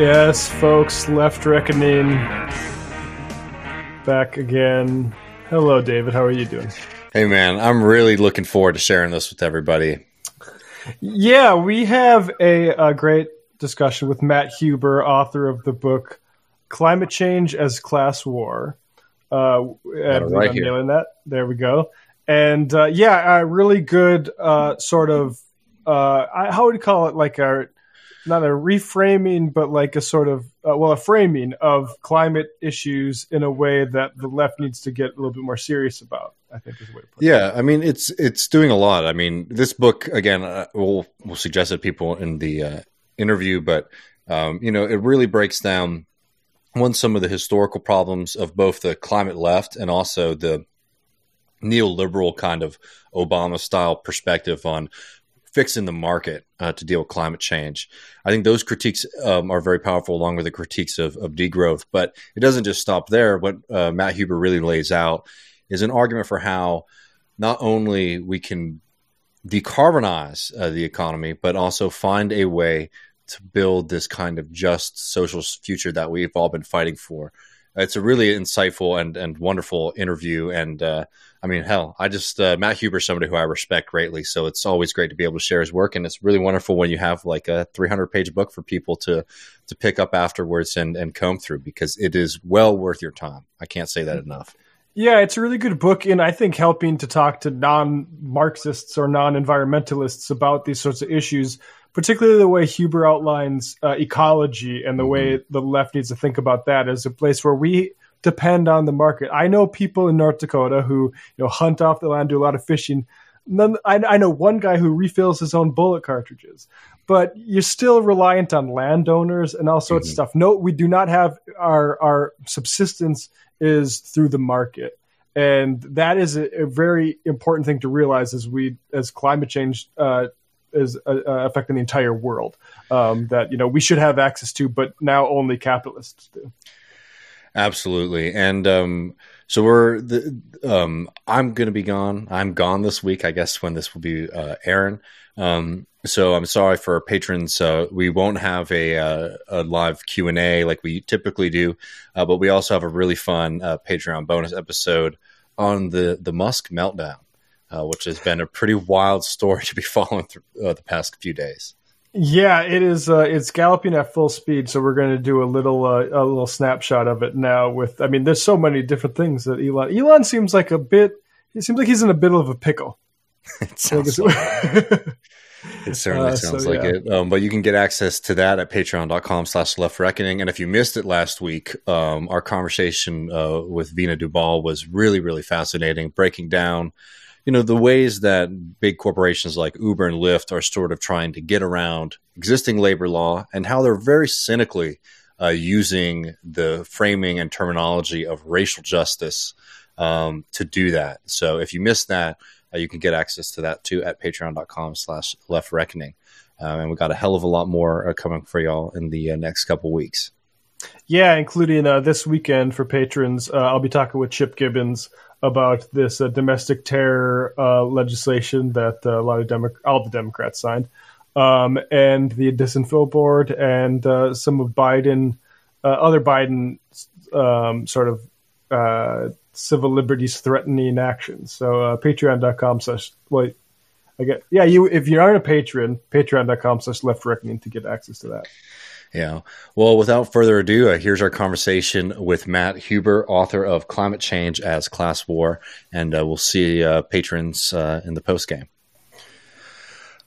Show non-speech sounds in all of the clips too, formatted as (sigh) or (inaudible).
Yes, folks, Left Reckoning back again. Hello, David. How are you doing? Hey, man, I'm really looking forward to sharing this with everybody. Yeah, we have a, a great discussion with Matt Huber, author of the book Climate Change as Class War. Uh, and right I'm here. nailing that. There we go. And uh, yeah, a really good uh, sort of uh, I, how would you call it? Like a not a reframing, but like a sort of uh, well, a framing of climate issues in a way that the left needs to get a little bit more serious about. I think is the way to put it. Yeah, I mean, it's it's doing a lot. I mean, this book again, uh, we'll we'll suggest it people in the uh, interview, but um, you know, it really breaks down one some of the historical problems of both the climate left and also the neoliberal kind of Obama style perspective on fixing the market uh, to deal with climate change. I think those critiques um, are very powerful, along with the critiques of, of degrowth. But it doesn't just stop there. What uh, Matt Huber really lays out is an argument for how not only we can decarbonize uh, the economy, but also find a way to build this kind of just social future that we've all been fighting for. It's a really insightful and, and wonderful interview. And uh, I mean, hell, I just, uh, Matt Huber is somebody who I respect greatly. So it's always great to be able to share his work. And it's really wonderful when you have like a 300 page book for people to, to pick up afterwards and, and comb through because it is well worth your time. I can't say that enough. Yeah, it's a really good book, and I think helping to talk to non Marxists or non environmentalists about these sorts of issues, particularly the way Huber outlines uh, ecology and the way the left needs to think about that as a place where we depend on the market. I know people in North Dakota who you know hunt off the land, do a lot of fishing. None, I, I know one guy who refills his own bullet cartridges, but you're still reliant on landowners and all sorts of stuff. No, we do not have our our subsistence is through the market and that is a, a very important thing to realize as we as climate change uh, is uh, uh, affecting the entire world um, that you know we should have access to but now only capitalists do Absolutely. And um, so we're the um, I'm going to be gone. I'm gone this week, I guess, when this will be uh, airing. Um, so I'm sorry for our patrons. Uh, we won't have a, uh, a live Q and A like we typically do, uh, but we also have a really fun uh, Patreon bonus episode on the the Musk meltdown, uh, which has been a pretty wild (laughs) story to be following through the past few days. Yeah it is uh, it's galloping at full speed so we're going to do a little uh, a little snapshot of it now with i mean there's so many different things that elon elon seems like a bit it seems like he's in a bit of a pickle (laughs) It sounds like (laughs) It certainly Uh, so, sounds like yeah. it. Um, but you can get access to that at patreon.com slash left reckoning. And if you missed it last week, um, our conversation uh, with Veena Dubal was really, really fascinating, breaking down, you know, the ways that big corporations like Uber and Lyft are sort of trying to get around existing labor law and how they're very cynically uh, using the framing and terminology of racial justice um, to do that. So if you missed that, uh, you can get access to that too at patreon.com slash left reckoning. Um, and we got a hell of a lot more uh, coming for y'all in the uh, next couple weeks. Yeah, including uh, this weekend for patrons. Uh, I'll be talking with Chip Gibbons about this uh, domestic terror uh, legislation that uh, a lot of Demo- all the Democrats signed, um, and the disinfo board, and uh, some of Biden, uh, other Biden um, sort of civil liberties threatening actions. So patreon.com slash well, I get yeah you if you aren't a patron, patreon.com slash left reckoning to get access to that. Yeah. Well, without further ado, uh, here's our conversation with Matt Huber, author of Climate Change as Class War. And uh, we'll see uh, patrons uh, in the post game.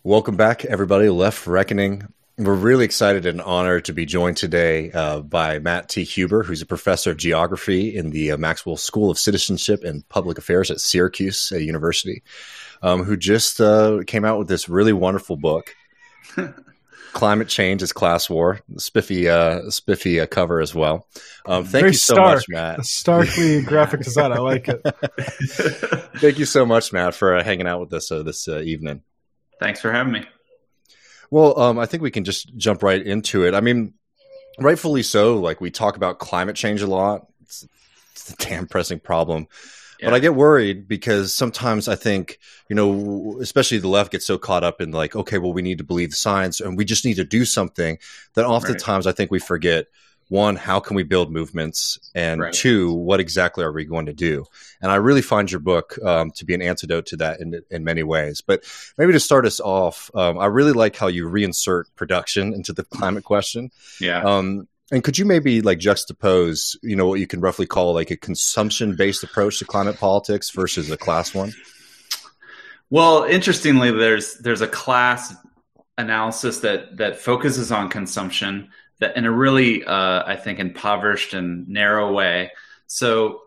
Welcome back, everybody. Left Reckoning. We're really excited and honored to be joined today uh, by Matt T. Huber, who's a professor of geography in the uh, Maxwell School of Citizenship and Public Affairs at Syracuse University, um, who just came out with this really wonderful book. (laughs) Climate Change is Class War. Spiffy, uh, spiffy uh, cover as well. Um, thank Very you so stark. much, Matt. Starkly (laughs) graphic design. I like it. (laughs) Thank you so much, Matt, for uh, hanging out with us uh, this uh, evening. Thanks for having me. Well, um, I think we can just jump right into it. I mean, rightfully so. Like we talk about climate change a lot. It's, it's a damn pressing problem. Yeah. But I get worried because sometimes I think, you know, especially the left gets so caught up in like, okay, well, we need to believe the science and we just need to do something that oftentimes right. I think we forget one, how can we build movements? And right. two, what exactly are we going to do? And I really find your book um, to be an antidote to that in, in many ways. But maybe to start us off, um, I really like how you reinsert production into the (laughs) climate question. Yeah. Um, and could you maybe like juxtapose, you know, what you can roughly call like a consumption based approach to climate politics versus a class one? Well, interestingly, there's there's a class analysis that that focuses on consumption that in a really, uh, I think, impoverished and narrow way. So,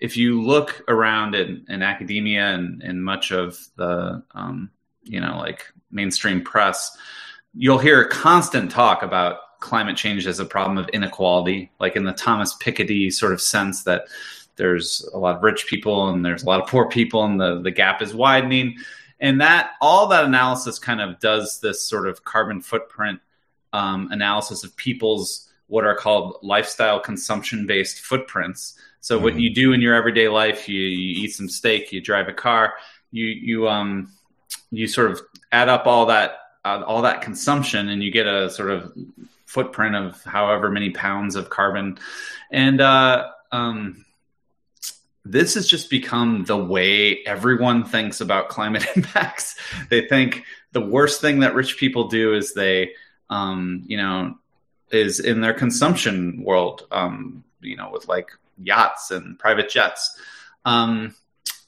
if you look around in, in academia and, and much of the, um, you know, like mainstream press, you'll hear constant talk about climate change as a problem of inequality, like in the Thomas Piketty sort of sense that there's a lot of rich people and there's a lot of poor people and the, the gap is widening. And that all that analysis kind of does this sort of carbon footprint um, analysis of people's what are called lifestyle consumption based footprints. So mm-hmm. what you do in your everyday life, you, you, eat some steak, you drive a car, you you um you sort of add up all that uh, all that consumption, and you get a sort of footprint of however many pounds of carbon, and uh, um, this has just become the way everyone thinks about climate (laughs) impacts. they think the worst thing that rich people do is they um, you know, is in their consumption world, um, you know, with like yachts and private jets. Um,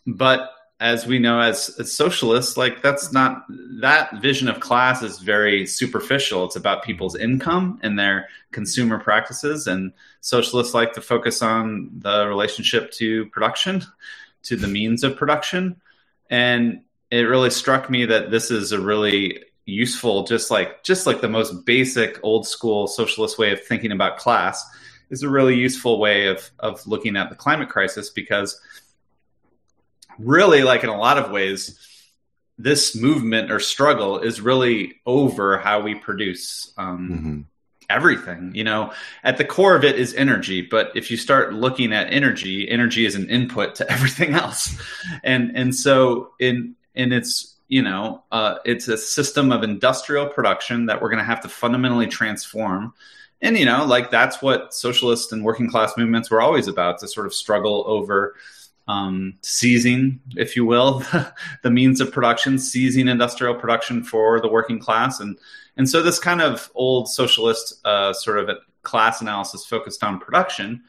but as we know, as, as socialists, like that's not that vision of class is very superficial. It's about people's income and their consumer practices. And socialists like to focus on the relationship to production, to the means of production. And it really struck me that this is a really useful just like just like the most basic old school socialist way of thinking about class is a really useful way of of looking at the climate crisis because really like in a lot of ways this movement or struggle is really over how we produce um, mm-hmm. everything you know at the core of it is energy but if you start looking at energy energy is an input to (laughs) everything else and and so in in its you know, uh, it's a system of industrial production that we're going to have to fundamentally transform. And, you know, like that's what socialist and working class movements were always about to sort of struggle over um, seizing, if you will, (laughs) the means of production, seizing industrial production for the working class. And, and so this kind of old socialist uh, sort of class analysis focused on production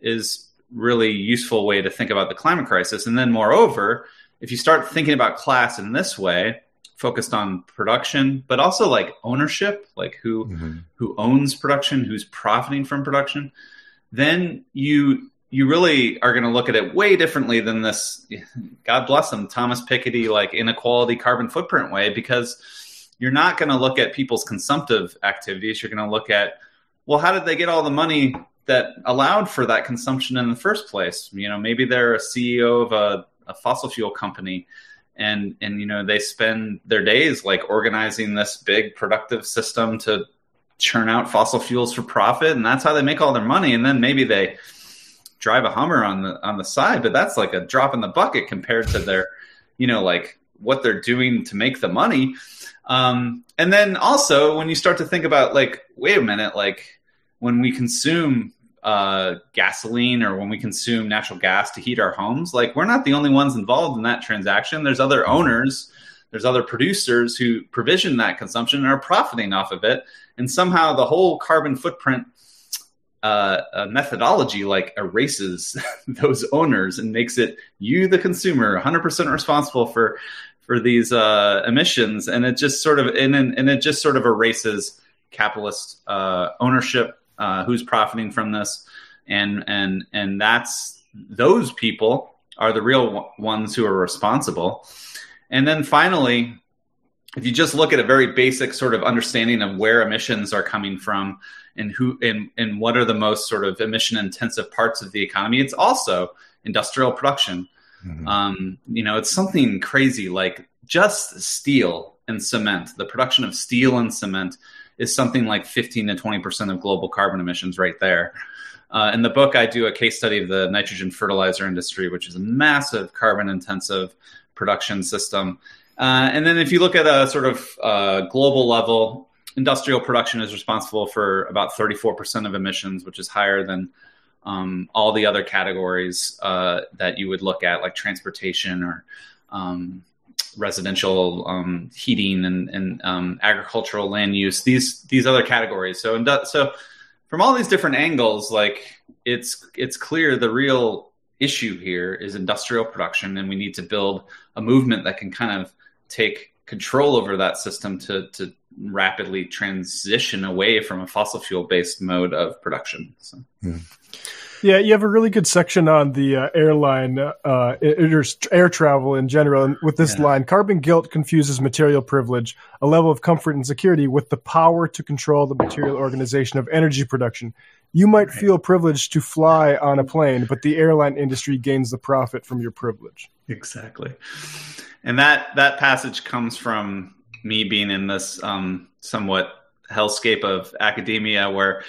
is really useful way to think about the climate crisis. And then moreover, if you start thinking about class in this way, focused on production, but also like ownership, like who mm-hmm. who owns production, who's profiting from production, then you you really are going to look at it way differently than this. God bless him, Thomas Piketty, like inequality carbon footprint way, because you're not going to look at people's consumptive activities. You're going to look at well, how did they get all the money that allowed for that consumption in the first place? You know, maybe they're a CEO of a a fossil fuel company and and you know they spend their days like organizing this big productive system to churn out fossil fuels for profit and that's how they make all their money and then maybe they drive a hummer on the on the side but that's like a drop in the bucket compared to their you know like what they're doing to make the money um, and then also when you start to think about like wait a minute like when we consume uh, gasoline or when we consume natural gas to heat our homes. Like we're not the only ones involved in that transaction. There's other owners, there's other producers who provision that consumption and are profiting off of it. And somehow the whole carbon footprint uh, uh, methodology like erases (laughs) those owners and makes it you, the consumer, 100% responsible for for these uh, emissions. And it just sort of and and it just sort of erases capitalist uh, ownership uh, who's profiting from this, and and and that's those people are the real ones who are responsible. And then finally, if you just look at a very basic sort of understanding of where emissions are coming from and who and, and what are the most sort of emission intensive parts of the economy, it's also industrial production. Mm-hmm. Um, you know, it's something crazy like just steel and cement, the production of steel and cement is something like 15 to 20% of global carbon emissions right there. Uh, in the book, I do a case study of the nitrogen fertilizer industry, which is a massive carbon intensive production system. Uh, and then if you look at a sort of uh, global level, industrial production is responsible for about 34% of emissions, which is higher than um, all the other categories uh, that you would look at, like transportation or um, residential um, heating and, and um, agricultural land use. These these other categories. So so from all these different angles, like it's it's clear the real issue here is industrial production, and we need to build a movement that can kind of take control over that system to to rapidly transition away from a fossil fuel based mode of production. So. Mm. Yeah, you have a really good section on the uh, airline, uh, air travel in general. And with this yeah. line, carbon guilt confuses material privilege, a level of comfort and security, with the power to control the material organization of energy production. You might right. feel privileged to fly on a plane, but the airline industry gains the profit from your privilege. Exactly. And that, that passage comes from me being in this um, somewhat hellscape of academia where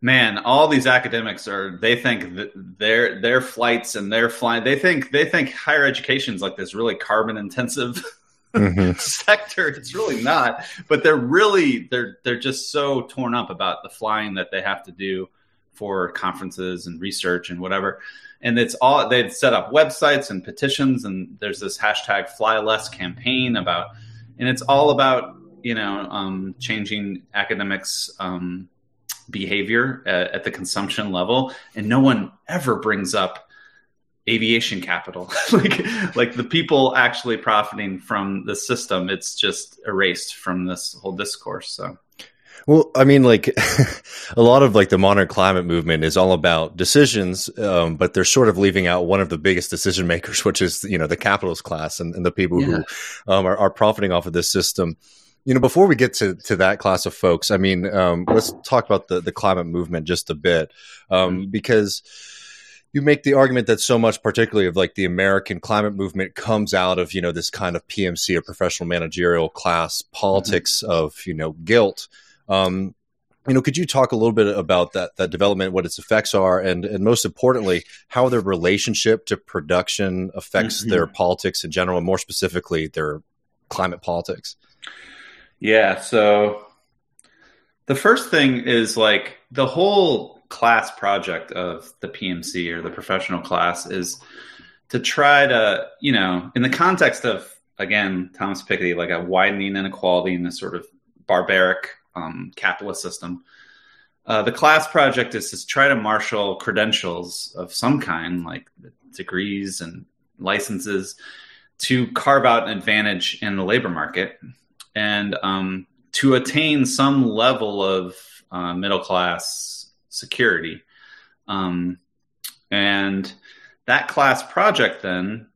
man, all these academics are they think that their their flights and their flying they think they think higher education is like this really carbon intensive (laughs) mm-hmm. sector. It's really not, but they're really they're they're just so torn up about the flying that they have to do for conferences and research and whatever. And it's all they've set up websites and petitions and there's this hashtag fly less campaign about and it's all about you know um, changing academics um, behavior at, at the consumption level, and no one ever brings up aviation capital. (laughs) Like like the people actually profiting from the system it's just erased from this whole discourse so well i mean like (laughs) a lot of like the modern climate movement is all about decisions um, but they're sort of leaving out one of the biggest decision makers (laughs) which is you know the capitalist class and, and the people yeah. who um, are, are profiting off of this system you know, before we get to, to that class of folks, I mean, um, let's talk about the, the climate movement just a bit, um, mm-hmm. because you make the argument that so much, particularly of like the American climate movement, comes out of you know this kind of PMC or professional managerial class politics mm-hmm. of you know guilt. Um, you know, could you talk a little bit about that that development, what its effects are, and and most importantly, how their relationship to production affects mm-hmm. their politics in general, and more specifically, their climate politics? Yeah. So the first thing is like the whole class project of the PMC or the professional class is to try to, you know, in the context of, again, Thomas Piketty, like a widening inequality and this sort of barbaric um, capitalist system. Uh, the class project is to try to marshal credentials of some kind, like degrees and licenses, to carve out an advantage in the labor market and um, to attain some level of uh, middle class security. Um, and that class project then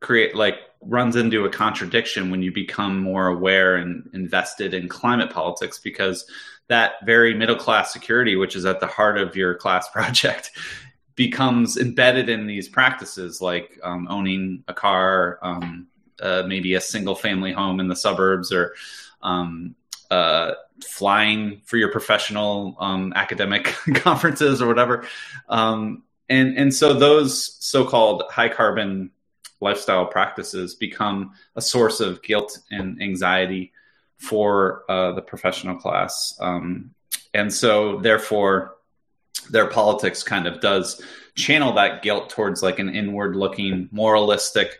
create like runs into a contradiction when you become more aware and invested in climate politics because that very middle class security which is at the heart of your class (laughs) project becomes embedded in these practices like um, owning a car um, uh, maybe a single family home in the suburbs or um, uh, flying for your professional um, academic (laughs) conferences or whatever. Um, and, and so those so called high carbon lifestyle practices become a source of guilt and anxiety for uh, the professional class. Um, and so, therefore, their politics kind of does channel that guilt towards like an inward looking, moralistic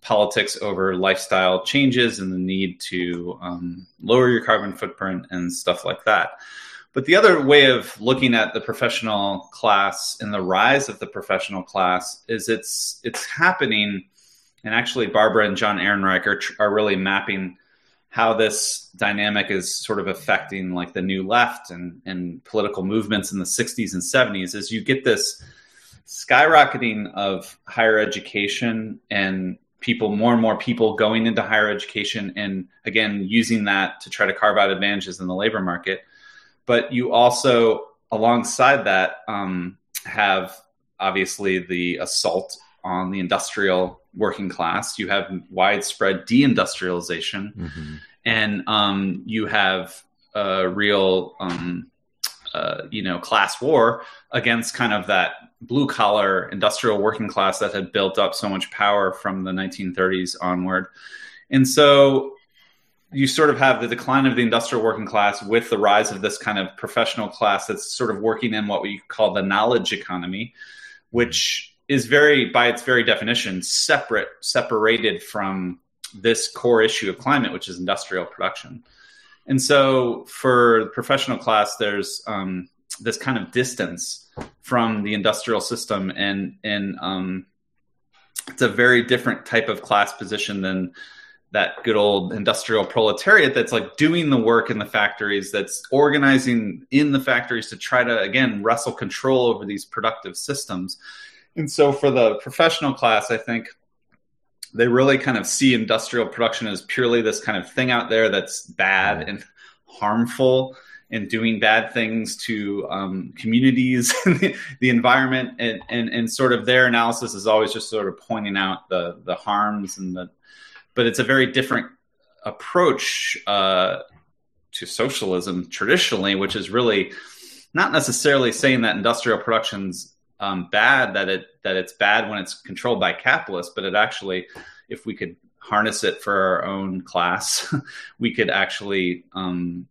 politics over lifestyle changes and the need to um, lower your carbon footprint and stuff like that. But the other way of looking at the professional class and the rise of the professional class is it's it's happening, and actually Barbara and John Ehrenreich are, are really mapping how this dynamic is sort of affecting like the new left and, and political movements in the 60s and 70s is you get this skyrocketing of higher education and people, more and more people going into higher education and again, using that to try to carve out advantages in the labor market. But you also, alongside that, um, have obviously the assault on the industrial working class. You have widespread deindustrialization, mm-hmm. and um, you have a real um, uh, you know class war against kind of that blue collar industrial working class that had built up so much power from the 1930s onward. And so you sort of have the decline of the industrial working class with the rise of this kind of professional class that's sort of working in what we call the knowledge economy, which is very, by its very definition, separate, separated from this core issue of climate, which is industrial production. And so for the professional class, there's um, this kind of distance from the industrial system, and and um, it's a very different type of class position than that good old industrial proletariat that's like doing the work in the factories that's organizing in the factories to try to again wrestle control over these productive systems. And so for the professional class i think they really kind of see industrial production as purely this kind of thing out there that's bad and harmful and doing bad things to um, communities (laughs) the, the environment. And, and, and sort of their analysis is always just sort of pointing out the the harms and the but it's a very different approach uh, to socialism traditionally which is really not necessarily saying that industrial production's um, bad that it that it's bad when it's controlled by capitalists but it actually if we could harness it for our own class (laughs) we could actually um,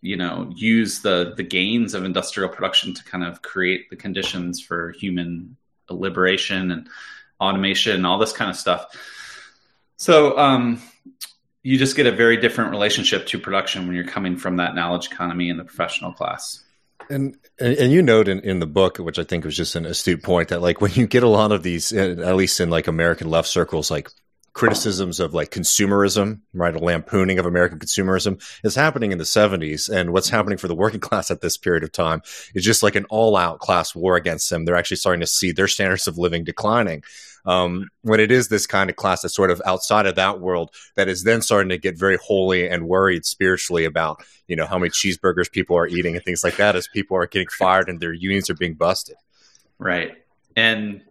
you know use the the gains of industrial production to kind of create the conditions for human liberation and automation and all this kind of stuff so um, you just get a very different relationship to production when you're coming from that knowledge economy in the professional class and and you note in, in the book, which I think was just an astute point, that like when you get a lot of these, at least in like American left circles, like criticisms of like consumerism, right? A lampooning of American consumerism is happening in the 70s. And what's happening for the working (laughs) class at this period of time is just like an all out class war against them. They're actually starting to see their standards of living declining. Um, when it is this kind of class that's sort of outside of that world that is then starting to get very holy and worried spiritually about, you know, how many cheeseburgers people are eating and things like that as people are getting fired and their unions are being busted. Right. And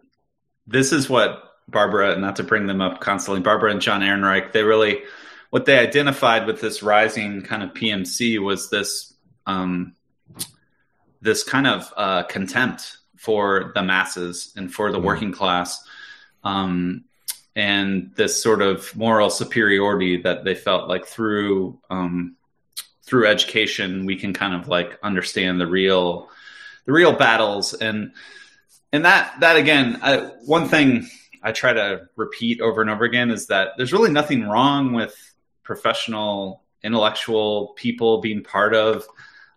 this is what Barbara, not to bring them up constantly, Barbara and John Ehrenreich, they really, what they identified with this rising kind of PMC was this, um, this kind of uh, contempt for the masses and for the mm-hmm. working class, um, and this sort of moral superiority that they felt like through um, through education we can kind of like understand the real the real battles and and that that again I, one thing I try to repeat over and over again is that there's really nothing wrong with professional intellectual people being part of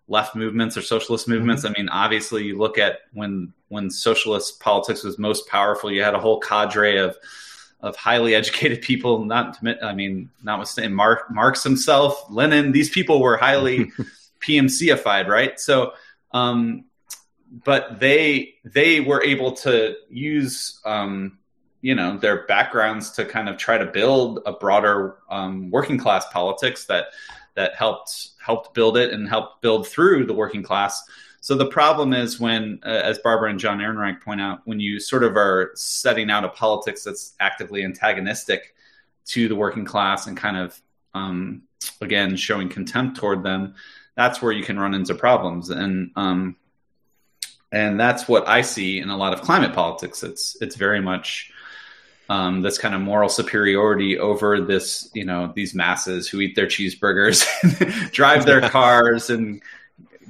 left movements or socialist movements. Mm-hmm. I mean, obviously, you look at when when socialist politics was most powerful, you had a whole cadre of of highly educated people. Not, to, I mean, notwithstanding Mark, Marx himself, Lenin. These people were highly (laughs) PMCified, right? So, um, but they they were able to use um, you know their backgrounds to kind of try to build a broader um, working class politics that that helped helped build it and helped build through the working class. So the problem is when, uh, as Barbara and John Ehrenreich point out, when you sort of are setting out a politics that's actively antagonistic to the working class and kind of um, again showing contempt toward them, that's where you can run into problems. And um, and that's what I see in a lot of climate politics. It's it's very much um, this kind of moral superiority over this, you know, these masses who eat their cheeseburgers, (laughs) drive their cars, and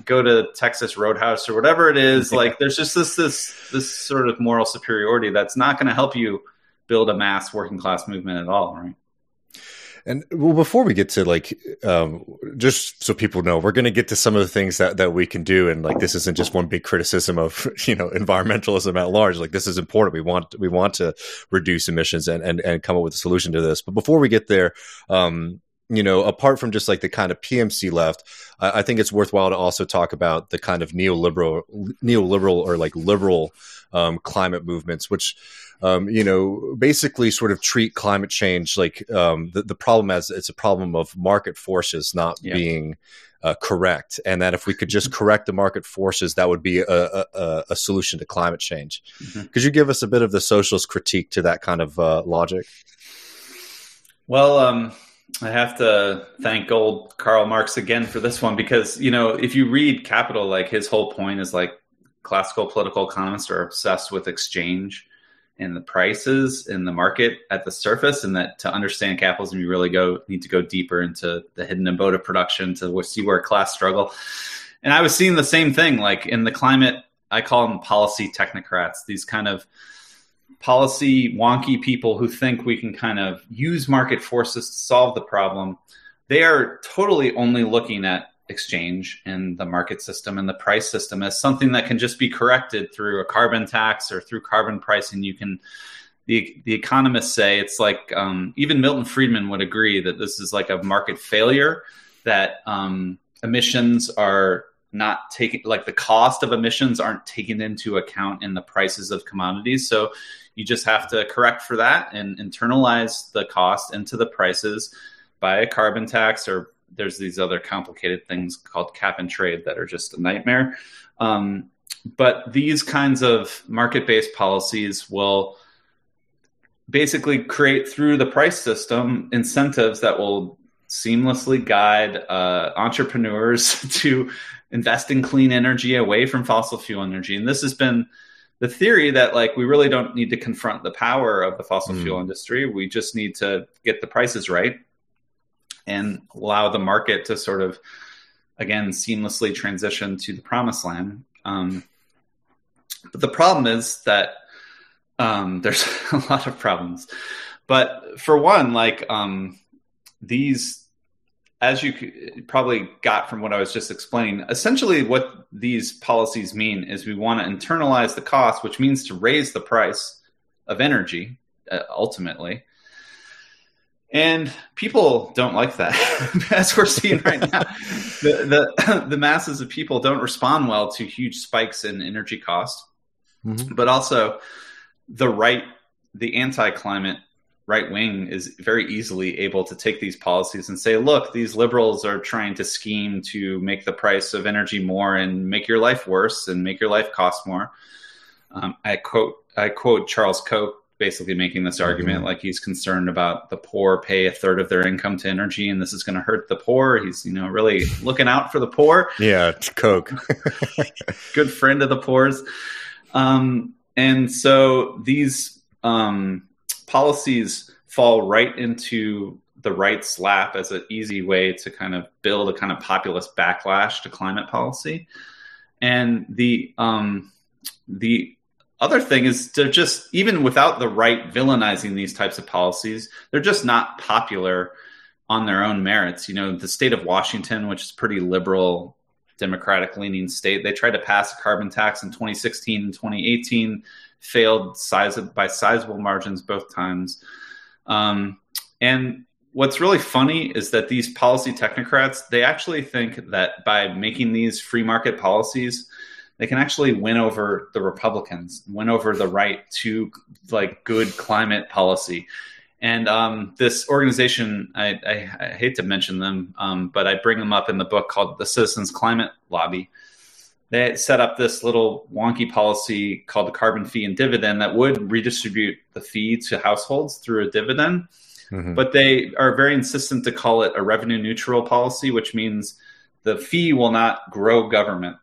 go to Texas Roadhouse or whatever it is. (laughs) Like, there's just this this this sort of moral superiority that's not going to help you build a mass working class movement at all, right? And well, before we get to like, um, just so people know, we're going to get to some of the things that, that we can do. And like, this isn't just one big criticism of, (laughs) you know, environmentalism at large. Like this is important. We want, we want to reduce emissions and, and, and come up with a solution to this. But before we get there, um, you know, apart from just like the kind of PMC left, I, I, think it's worthwhile to also talk about the kind of neoliberal, neoliberal or like liberal um, climate movements, which um, you know, basically sort of treat climate change like um, the, the problem as it's a problem of market forces not yeah. being uh, correct, and that if we could just correct the market forces, that would be a, a, a solution to climate change. Mm-hmm. Could you give us a bit of the socialist critique to that kind of uh, logic? Well, um, I have to thank old Karl Marx again for this one because you know if you read Capital, like his whole point is like classical political economists are obsessed with exchange and the prices in the market at the surface, and that to understand capitalism, you really go need to go deeper into the hidden abode of production to see where class struggle. And I was seeing the same thing, like in the climate. I call them policy technocrats. These kind of policy wonky people who think we can kind of use market forces to solve the problem, they are totally only looking at exchange and the market system and the price system as something that can just be corrected through a carbon tax or through carbon pricing. You can the the economists say it's like um, even Milton Friedman would agree that this is like a market failure that um, emissions are not taking like the cost of emissions aren't taken into account in the prices of commodities. So you just have to correct for that and internalize the cost into the prices by a carbon tax or there's these other complicated things called cap and trade that are just a nightmare. Um, but these kinds of market based policies will basically create through the price system incentives that will seamlessly guide uh, entrepreneurs (laughs) to invest in clean energy away from fossil fuel energy. And this has been the theory that like we really don't need to confront the power of the fossil mm. fuel industry. We just need to get the prices right and allow the market to sort of again seamlessly transition to the promised land. Um, but the problem is that um, (laughs) there's a lot of problems. But for one, like um, these as you probably got from what I was just explaining, essentially what these policies mean is we want to internalize the cost, which means to raise the price of energy uh, ultimately. And people don't like that, (laughs) as we're seeing right now. (laughs) the, the, (clears throat) the masses of people don't respond well to huge spikes in energy cost, mm-hmm. but also the right, the anti-climate right wing is very easily able to take these policies and say, look, these liberals are trying to scheme to make the price of energy more and make your life worse and make your life cost more. Um, I quote I quote Charles Koch basically making this argument mm-hmm. like he's concerned about the poor pay a third of their income to energy and this is going to hurt the poor. He's you know really looking out for the poor. Yeah, Koch, (laughs) good friend of the poor's. Um, and so these um, policies fall right into the right's lap as an easy way to kind of build a kind of populist backlash to climate policy. And the um, the other thing is they're just even without the right villainizing these types of policies, they're just not popular on their own merits. You know, the state of Washington, which is pretty liberal, democratic leaning state, they tried to pass a carbon tax in 2016 and 2018 failed size by sizable margins both times. Um, and what's really funny is that these policy technocrats they actually think that by making these free market policies they can actually win over the republicans win over the right to like good climate policy and um, this organization I, I, I, hate to mention them um, but i bring them up in the book called the citizens climate lobby they set up this little wonky policy called the carbon fee and dividend that would redistribute the fee to households through a dividend. Mm-hmm. But they are very insistent to call it a revenue neutral policy, which means the fee will not grow government,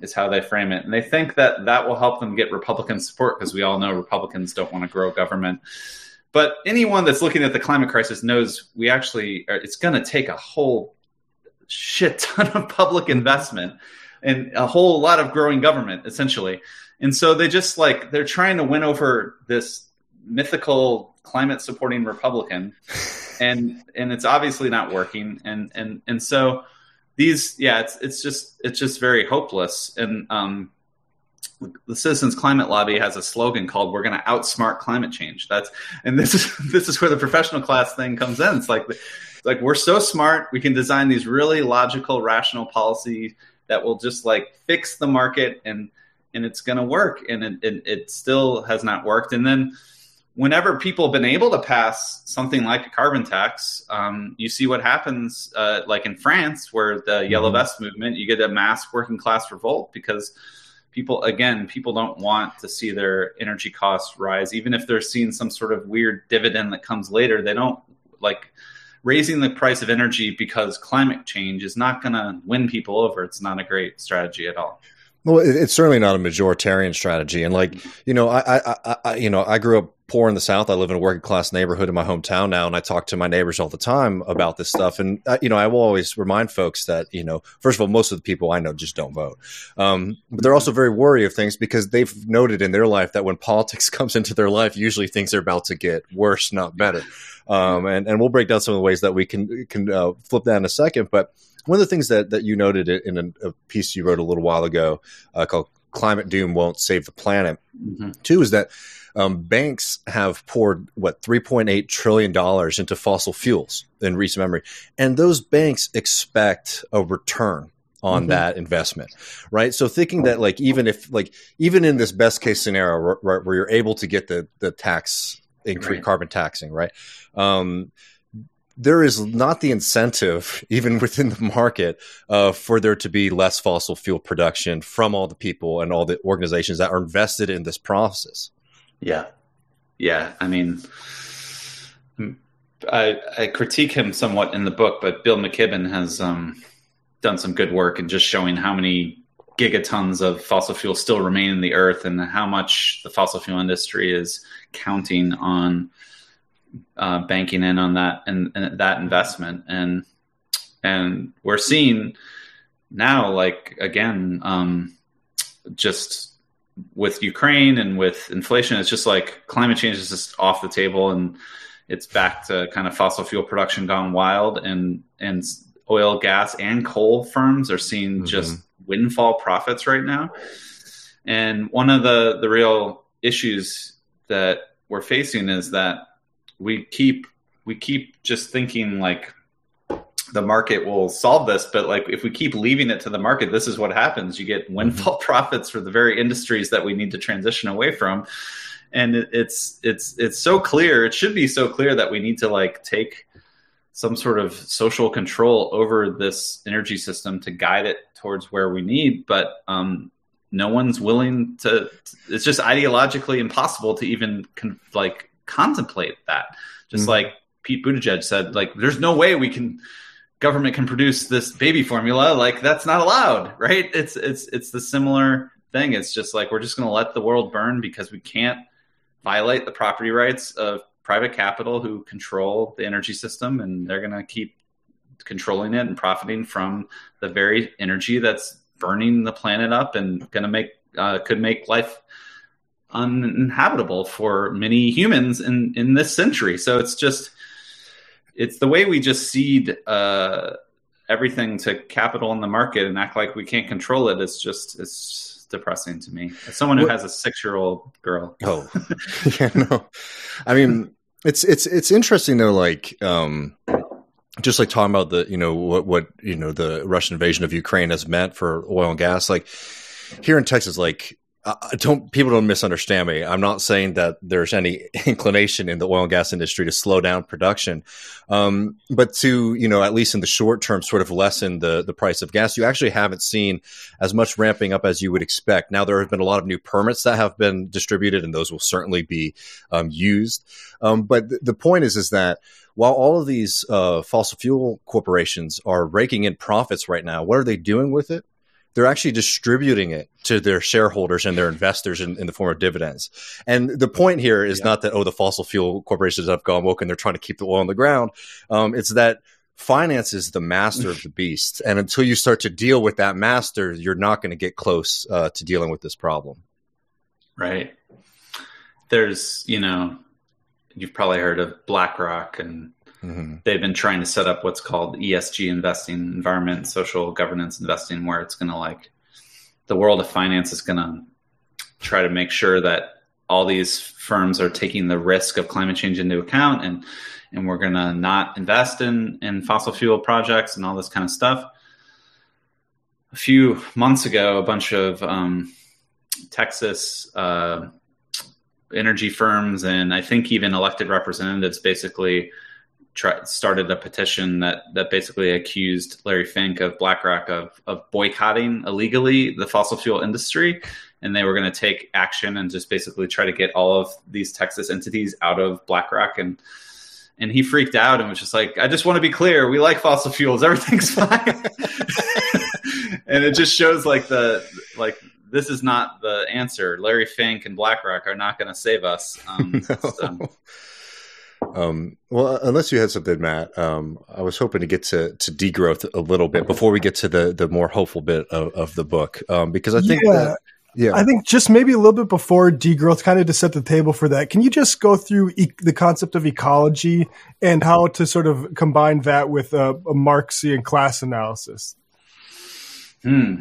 is how they frame it. And they think that that will help them get Republican support because we all know Republicans don't want to grow government. But anyone that's looking at the climate crisis knows we actually, it's going to take a whole shit ton of public investment and a whole lot of growing government essentially. And so they just like they're trying to win over this mythical climate supporting Republican, (laughs) and and it's obviously not working. And and and so these yeah, it's it's just it's just very hopeless. And um, the Citizens Climate Lobby has a slogan called "We're going to outsmart climate change." That's and this is (laughs) this is where the professional class thing comes in. It's like like we're so smart, we can design these really logical, rational policy that will just like fix the market and and it's going to work. And it, it, it, still has not worked. And then whenever people have been able to pass something like a carbon tax um, you see what happens uh, like in france where the mm-hmm. yellow vest movement you get a mass working class revolt because people again people don't want to see their energy costs rise. Even if they're seeing some sort of weird dividend that comes later they don't like raising the price of energy because climate change is not going to win people over. It's not a great strategy at all. Well, it's certainly not a majoritarian strategy, and like you know, I, I, I, you know, I grew up poor in the South. I live in a working class neighborhood in my hometown now, and I talk to my neighbors all the time about this stuff. And uh, you know, I will always remind folks that you know, first of all, most of the people I know just don't vote, um, but they're also very worried of things because they've noted in their life that when (laughs) politics comes into their life, usually things are about to get worse, not better. Um, and and we'll break down some of the ways that we can can uh, flip that in a second, but one of the things that, that you noted in a, a piece you wrote a little while ago uh, called "Climate Doom Won't Save the Planet," mm-hmm. too, is that um, banks have poured what 3.8 trillion dollars into fossil fuels in recent memory, and those banks expect a return on mm-hmm. that investment, right? So thinking that like even if like even in this best case scenario where, where you're able to get the the tax increase right. carbon taxing, right? Um, there is not the incentive, (laughs) even within the market, uh, for there to be less fossil fuel production from all the people and all the organizations that are invested in this process. Yeah, yeah. I mean, I, I critique him somewhat in the book, but Bill McKibben has um, done some good work in just showing how many gigatons of fossil fuel still remain in the earth and how much the fossil fuel industry is counting on uh, banking in on that and, and, that investment and and we're seeing now like again um, just with Ukraine and with inflation it's just like climate change is just off the table and it's back to kind of fossil fuel production gone wild and and oil gas and coal firms are seeing mm-hmm. just windfall profits right now and one of the the real issues that we're facing is that we keep we keep just thinking like the market will solve this but like if we keep leaving it to the market this is what happens you get mm-hmm. windfall (laughs) profits for the very industries that we need to transition away from and it's it's it's so clear it should be so clear that we need to like take some sort of social control over this energy system to guide it towards where we need but um, no one's willing to it's just ideologically impossible to even con- like contemplate that. Just mm-hmm. like Pete Buttigieg said, like there's no way we can government can produce this baby formula. Like that's not allowed, right? It's it's it's the similar thing. It's just like we're just going to let the world burn because we can't violate the property rights of private capital who control the energy system, and they're going to keep controlling it and profiting from the very energy that's burning the planet up and going to make uh, could make life uninhabitable for many humans in in this century. So it's just it's the way we just cede uh, everything to capital in the market and act like we can't control it. It's just it's depressing to me. As someone who has a six year old girl. Oh, (laughs) yeah, no. I mean, it's it's it's interesting though. Like, um, just like talking about the you know what what you know the Russian invasion of Ukraine has meant for oil and gas. Like here in Texas, like uh, don't people don't misunderstand me. I'm not saying that there's any (laughs) inclination in the oil and gas industry to slow down production, um, but to you know at least in the short term, sort of lessen the the price of gas. You actually haven't seen as much ramping up as you would expect. Now there have been a lot of new permits that have been distributed, and those will certainly be um, used. Um, but th- the point is, is that while all of these uh, fossil fuel corporations are raking in profits right now, what are they doing with it? They're actually distributing it to their shareholders and their investors in, in the form of dividends. And the point here is yeah. not that, oh, the fossil fuel corporations have gone woke and they're trying to keep the oil on the ground. Um, it's that finance is the master of the (laughs) beast. And until you start to deal with that master, you're not going to get close uh, to dealing with this problem. Right. There's, you know, you've probably heard of BlackRock and Mm-hmm. They've been trying to set up what's called ESG investing, environment, social governance investing, where it's going to like the world of finance is going to try to make sure that all these firms are taking the risk of climate change into account and and we're going to not invest in in fossil fuel projects and all this kind of stuff. A few months ago, a bunch of um, Texas uh, energy firms and I think even elected representatives basically try, started a petition that that basically accused Larry Fink of BlackRock of of boycotting illegally the fossil fuel industry, and they were going to take action and just basically try to get all of these Texas entities out of BlackRock and and he freaked out and was just like, "I just want to be clear. We like fossil fuels. (laughs) Everything's fine." (laughs) and it just shows like the like this is not the answer. Larry Fink and BlackRock are not going to save us. Um, (laughs) no. so. Um, well, unless you had something, Matt, um, I was hoping to get to, to degrowth a little bit before we get to the, the more hopeful bit of, of the book, um, because I think yeah. that, yeah, I think just maybe a little bit before degrowth, kind of to set the table for that. Can you just go through e- the concept of ecology and how to sort of combine that with a, a Marxian class analysis? Hmm.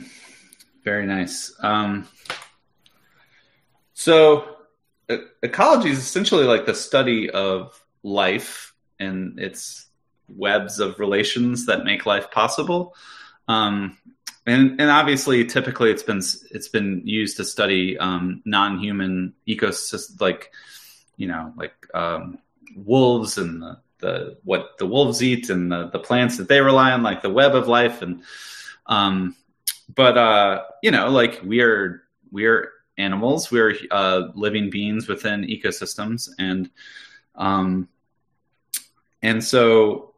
Very nice. Um, so, e- ecology is essentially like the study of life and its webs of relations that make life possible. Um, and and obviously, typically, it's been it's been used to study um, non-human ecosystems, like you know, like um, wolves and the, the what the wolves eat and the, the plants that they rely on, like the web of life. And um, but uh, you know, like we are we are animals, we are uh, living beings within ecosystems, and um, and so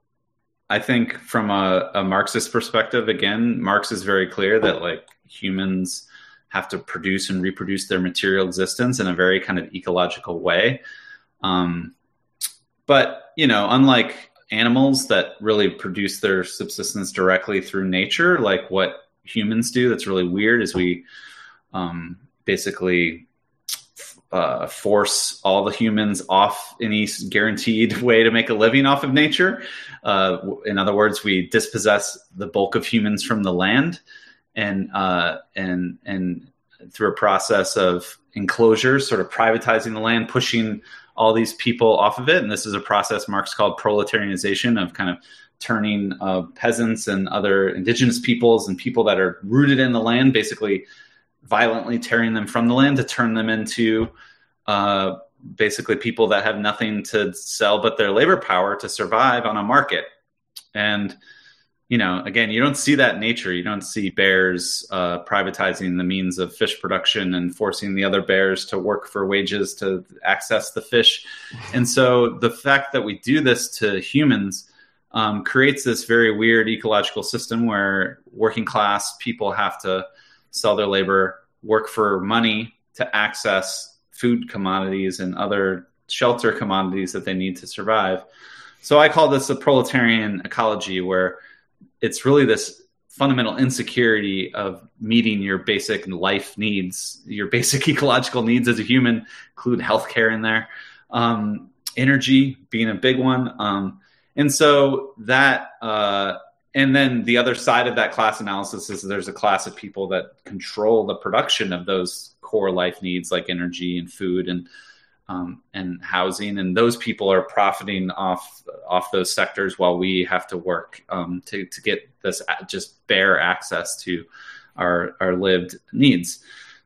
I think from a, a, Marxist perspective, again, Marx is very clear that like humans have to produce and reproduce their material existence in a very kind of ecological way. Um, but you know, unlike animals that really produce their subsistence directly through nature, like what humans do, that's really weird. Is we um, basically uh, force all the humans off any guaranteed (laughs) way to make a living off of nature. Uh, in other words, we dispossess the bulk of humans from the land, and uh, and and through a process of enclosure, sort of privatizing the land, pushing all these people off of it. And this is a process Marx called proletarianization of kind of turning uh, peasants and other indigenous peoples and people that are rooted in the land, basically violently tearing them from the land to turn them into uh, basically people that have nothing to sell but their labor power to survive on a market. And you know, again, you don't see that nature. You don't see bears uh, privatizing the means of fish production and forcing the other bears to work for wages to access the fish. And so the fact that we do this to humans um, creates this very weird ecological system where working class people have to sell their labor, work for money to access food commodities and other shelter commodities that they need to survive. So I call this a proletarian ecology where it's really this fundamental insecurity of meeting your basic life needs, your basic (laughs) ecological needs as a human, include healthcare in there, um, energy being a big one. Um, and so that uh, and then the other side of that class analysis is there's a class of people that control the production of those core life needs like energy and food and um, and housing, and those people are profiting off off those sectors while we have to work um, to to get this just bare access to our our lived needs.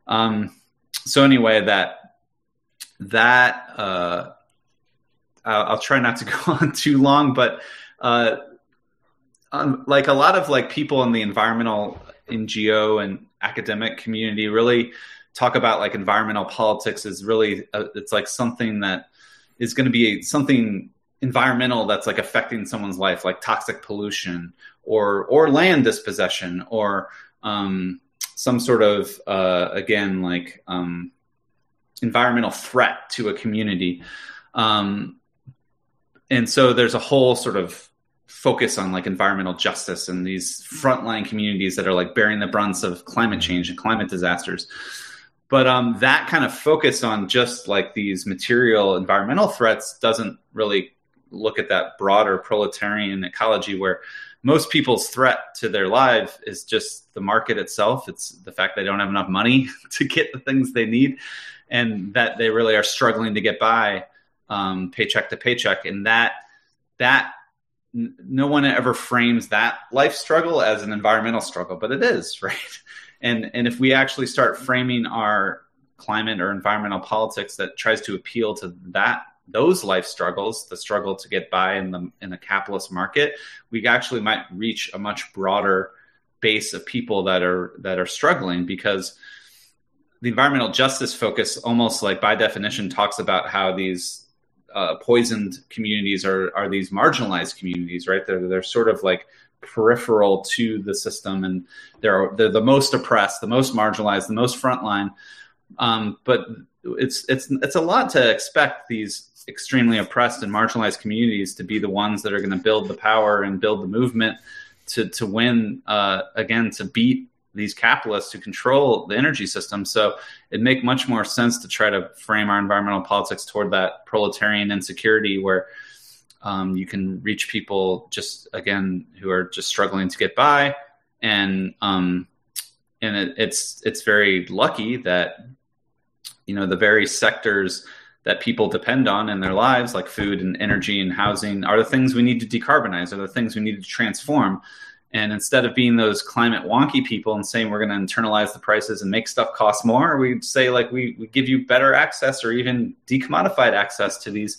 Um, so anyway, that that uh, I'll, I'll, try not to (laughs) go on too long, but uh, um, like a lot of like people in the environmental NGO and academic community really talk about like environmental politics is really uh, it's like something that is going to be something environmental that's like affecting someone's life like toxic pollution or or land dispossession or um, some sort of uh, again like um, environmental threat to a community. Um, and so there's a whole sort of focus on like environmental justice and these frontline communities that are like bearing the brunts of climate change and climate disasters. But um, that kind of focus on just like these material environmental threats doesn't really look at that broader proletarian ecology where most people's threat to their life is just the market itself. It's the fact they don't have enough money (laughs) to get the things they need and that they really are struggling to get by um, paycheck to paycheck. And that that no one ever frames that life struggle as an environmental struggle, but it is, (laughs) right? And and if we actually start framing our climate or environmental politics that tries to appeal to that those life struggles, the struggle to get by in the in the capitalist market, we actually might reach a much broader base of people that are that are struggling because the environmental justice focus almost like by definition talks about how these uh, poisoned communities are are these marginalized communities, right? They're they're sort of like peripheral to the system, and they're they're the most oppressed, the most marginalized, the most frontline. Um, but it's it's it's a lot to expect these extremely oppressed and marginalized communities to be the ones that are going to build the power and build the movement to to win uh, again to beat these capitalists who control the energy system. So it make much more sense to try to frame our environmental politics toward that proletarian insecurity where um, you can reach people just again who are just struggling to get by, and um, and it, it's it's very lucky that you know the very sectors that people depend on in their lives, like food and energy and housing, are the things we need to decarbonize, are the things we need to transform. And instead of being those climate wonky people and saying we're going to internalize the prices and make stuff cost more, we say like we, we give you better access or even decommodified access to these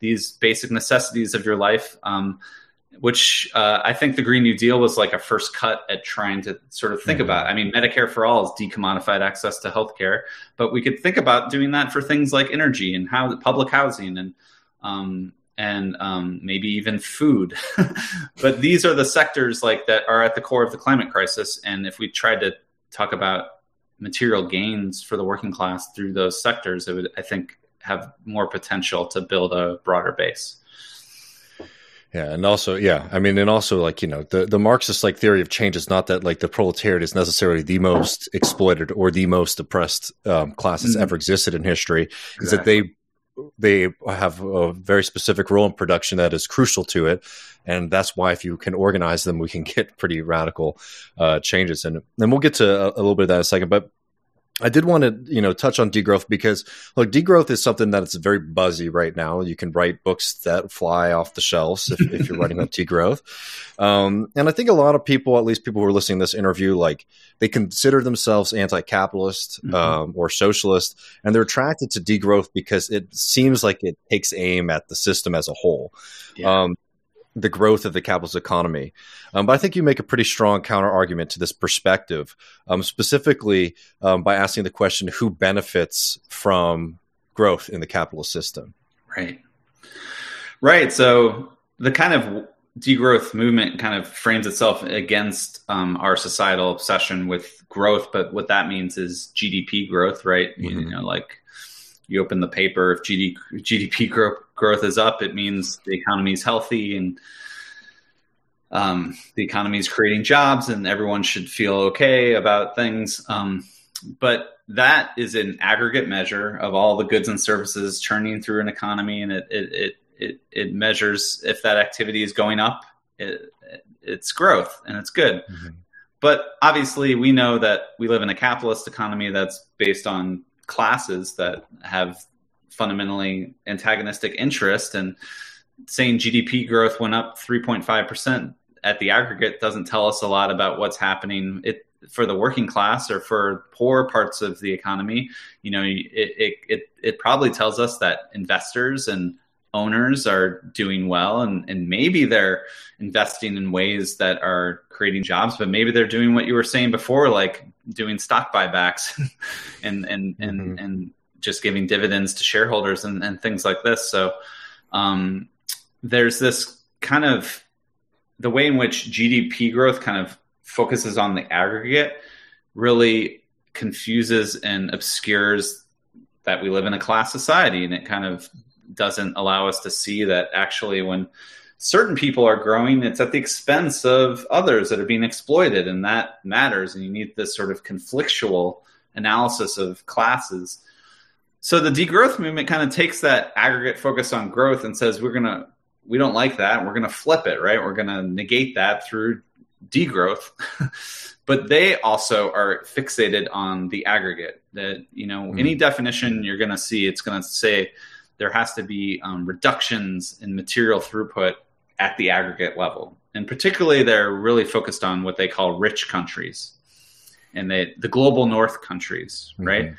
these basic necessities of your life. Um, which uh, I think the Green New Deal was like a first cut at trying to sort of think mm-hmm. about. I mean, Medicare for all is decommodified access to healthcare, but we could think about doing that for things like energy and how public housing and um, and um, maybe even food. (laughs) but these are the sectors like that are at the core of the climate crisis. And if we tried to talk about material gains for the working class through those sectors, it would, I think, have more potential to build a broader base. Yeah, and also, yeah, I mean, and also, like you know, the the Marxist like theory of change is not that like the proletariat is necessarily the most exploited or the most oppressed um, class that's mm-hmm. ever existed in history. Exactly. Is that they they have a very specific role in production that is crucial to it, and that's why if you can organize them, we can get pretty radical uh, changes. And then we'll get to a, a little bit of that in a second, but I did want to, you know, touch on degrowth because look, degrowth is something that it's very buzzy right now. You can write books that fly off the shelves if, if you're writing about (laughs) degrowth. Um, and I think a lot of people, at least people who are listening to this interview, like they consider themselves anti-capitalist mm-hmm. um, or socialist, and they're attracted to degrowth because it seems like it takes aim at the system as a whole. Yeah. Um, the growth of the capitalist economy. Um, but I think you make a pretty strong counter argument to this perspective, um, specifically um, by asking the question who benefits from growth in the capitalist system? Right. Right. So the kind of degrowth movement kind of frames itself against um, our societal obsession with growth. But what that means is GDP growth, right? Mm-hmm. You know, like you open the paper, if GDP, GDP growth, growth is up, it means the economy is healthy and um, the economy is creating jobs and everyone should feel okay about things. Um, but that is an aggregate measure of all the goods and services churning through an economy, and it it it it, it measures if that activity is going up, it, it's growth and it's good. Mm-hmm. But obviously, we know that we live in a capitalist economy that's based on classes that have fundamentally antagonistic interest and saying GDP growth went up 3.5% at the aggregate doesn't tell us a lot about what's happening it, for the working class or for poor parts of the economy. You know, it, it, it, it probably tells us that investors and owners are doing well and, and maybe they're investing in ways that are creating jobs, but maybe they're doing what you were saying before, like doing stock buybacks (laughs) and, and, and, mm-hmm. and just giving dividends to shareholders and, and things like this. So um, there's this kind of the way in which GDP growth kind of focuses on the aggregate really confuses and obscures that we live in a class society and it kind of doesn't allow us to see that actually when certain people are growing it's at the expense of others that are being exploited and that matters and you need this sort of conflictual analysis of classes so the degrowth movement kind of takes that aggregate focus on growth and says we're going to we don't like that we're going to flip it right we're going to negate that through degrowth (laughs) but they also are fixated on the aggregate that you know mm-hmm. any definition you're going to see it's going to say there has to be um, reductions in material throughput at the aggregate level. And particularly, they're really focused on what they call rich countries and they, the global north countries, mm-hmm. right?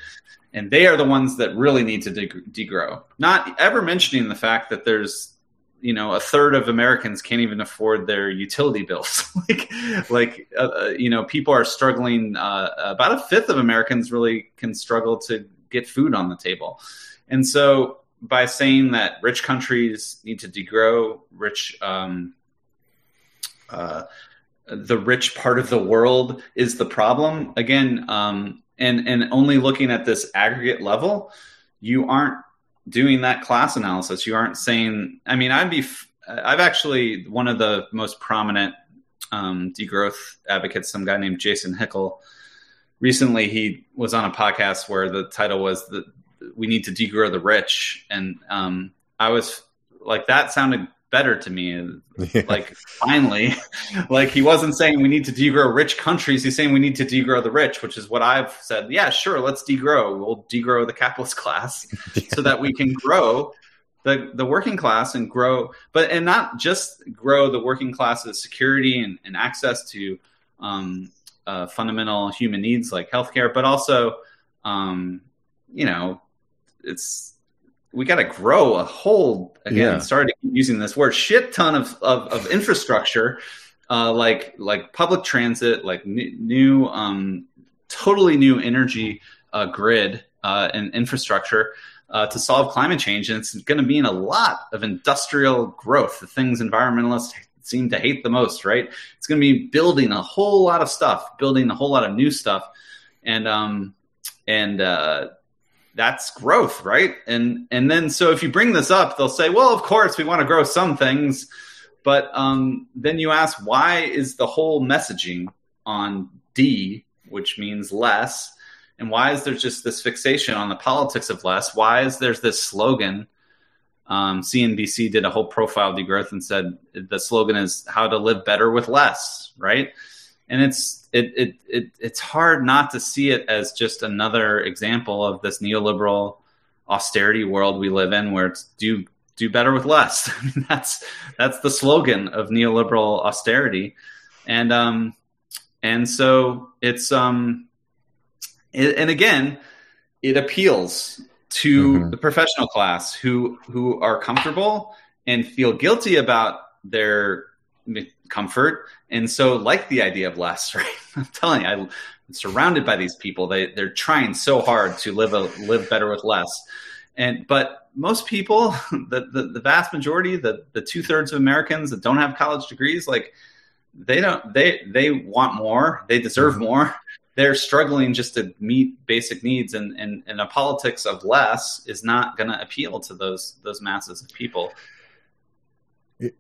And they are the ones that really need to degrow. Not ever mentioning the fact that there's you know a third of Americans can't even afford their utility bills. (laughs) like like uh, uh, you know people are struggling. Uh, about a fifth of Americans really can struggle to get food on the table, and so by saying that rich countries need to degrow, rich um, uh, the rich part of the world is the problem. Again, um, and and only looking at this aggregate level, you aren't doing that class analysis. You aren't saying. I mean, I'd be. I've actually one of the most prominent um, degrowth advocates, some guy named Jason Hickel. Recently, he was on a podcast where the title was "the We Need to Degrow the Rich," and um, I was like, that sounded better to me. Yeah. Like finally, (laughs) like he wasn't saying we need to degrow rich countries. He's saying we need to degrow the rich, which is what I've said. Yeah, sure, let's degrow. We'll degrow the capitalist (laughs) class yeah. (laughs) so that we can grow the the working class and grow, but and not just grow the working class's security and, and access to um, uh, fundamental human needs like healthcare, but also, um, you know, it's we got to grow a whole again. Yeah. Started using this word shit ton of of, of infrastructure, uh, like like public transit, like new, new um, totally new energy uh, grid uh, and infrastructure. Uh, to solve climate change, and it's going to mean a lot of industrial growth, the things environmentalists seem to hate the most, right? It's going to be building a whole lot of stuff, building a whole lot of new stuff, and um, and uh, that's growth, right? And and then so if you bring this up, they'll say, well, of course we want to grow some things, but um, then you ask, why is the whole messaging on D, which means less, and why is there just this fixation on the politics of less? Why is there's this slogan? Um, CNBC did a whole profile degrowth and said the slogan is how to live better with less, right? And it's it, it it it's hard not to see it as just another example of this neoliberal austerity world we live in where it's do do better with less (laughs) I mean, that's that's the slogan of neoliberal austerity and um and so it's um it, and again it appeals to mm-hmm. the professional class who who are comfortable and feel guilty about their comfort. And so like the idea of less (laughs) right? I'm telling you i'm surrounded by these people. They they're trying so hard to live a live better with less. And but most people (laughs) the the, the vast majority the the two-thirds of americans that don't have college degrees like they don't they they want more. They deserve mm-hmm. more. They're struggling just to meet basic needs. And, and, and a politics of less is not going to appeal to those those masses of people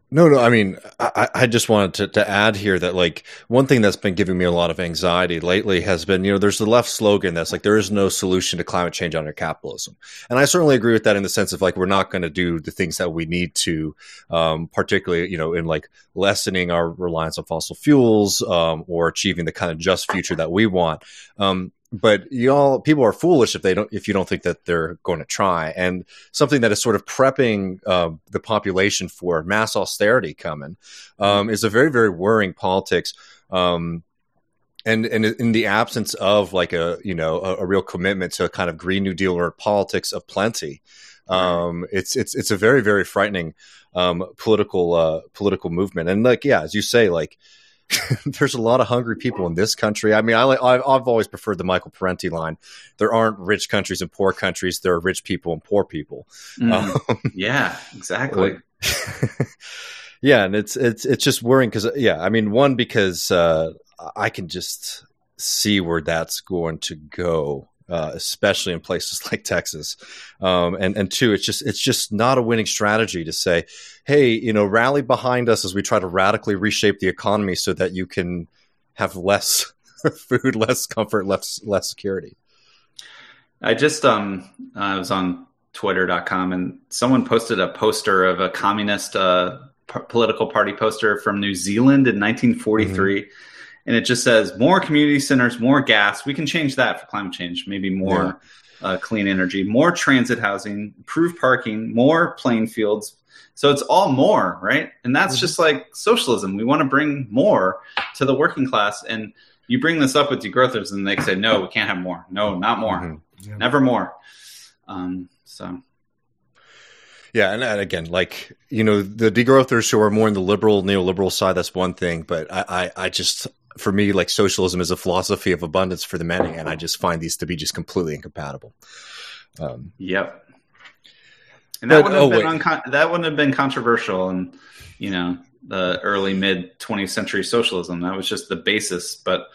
no, no. I mean, I, I just wanted to, to add here that like one thing that's been giving me a lot of anxiety lately has been, you know, there's the left slogan that's like there is no solution to climate change under capitalism, and I certainly agree with that in the sense of like we're not going to do the things that we need to, um, particularly you know in like lessening our reliance on fossil fuels um, or achieving the kind of just future that we want. Um, but y'all people are foolish if they don't if you don't think that they're going to try. And something that is sort of prepping uh, the population for mass austerity coming um, is a very very worrying politics um, and and in the absence of like a you know a, a, real commitment to a kind of green new deal or politics of plenty um, it's it's it's a very very frightening um, political uh, political movement. And like yeah as you say like (laughs) there's a lot of hungry people in this country. I mean, I, I've always preferred the Michael Parenti line. There aren't rich countries and poor countries. There are rich people and poor people. Mm, um, (laughs) yeah, exactly. (laughs) yeah, and it's it's it's just worrying because yeah, I mean, one because uh, I can just see where that's going to go uh, especially in places (laughs) like Texas. Um, and and two, it's just it's just not a winning strategy to say, hey, you know, rally behind us as we try to radically reshape the economy so that you can have less (laughs) food, less comfort, less less security. I just um I was on twitter.com and someone posted a poster of a communist uh, p- political party poster from New Zealand in 1943. Mm-hmm and it just says more community centers, more gas. We can change that for climate change. Maybe more yeah. uh, clean energy, more transit housing, improved parking, more playing fields. So it's all more, right? And that's mm-hmm. just like socialism. We want to bring more to the working class. And you bring this up with degrowthers, and they say, "No, we can't have more. No, not more. Mm-hmm. Yeah. Never more." Um, so. Yeah, and, and, again, like you know, the degrowthers who are more in the liberal, neoliberal side, that's one thing. But I, I, I just for me, like socialism is a philosophy of abundance for the many, and I just find these to be just completely incompatible. Um, yep. and that wouldn't have oh, been uncon- that wouldn't have been controversial and you know the early mid 20th century socialism. That was just the basis. But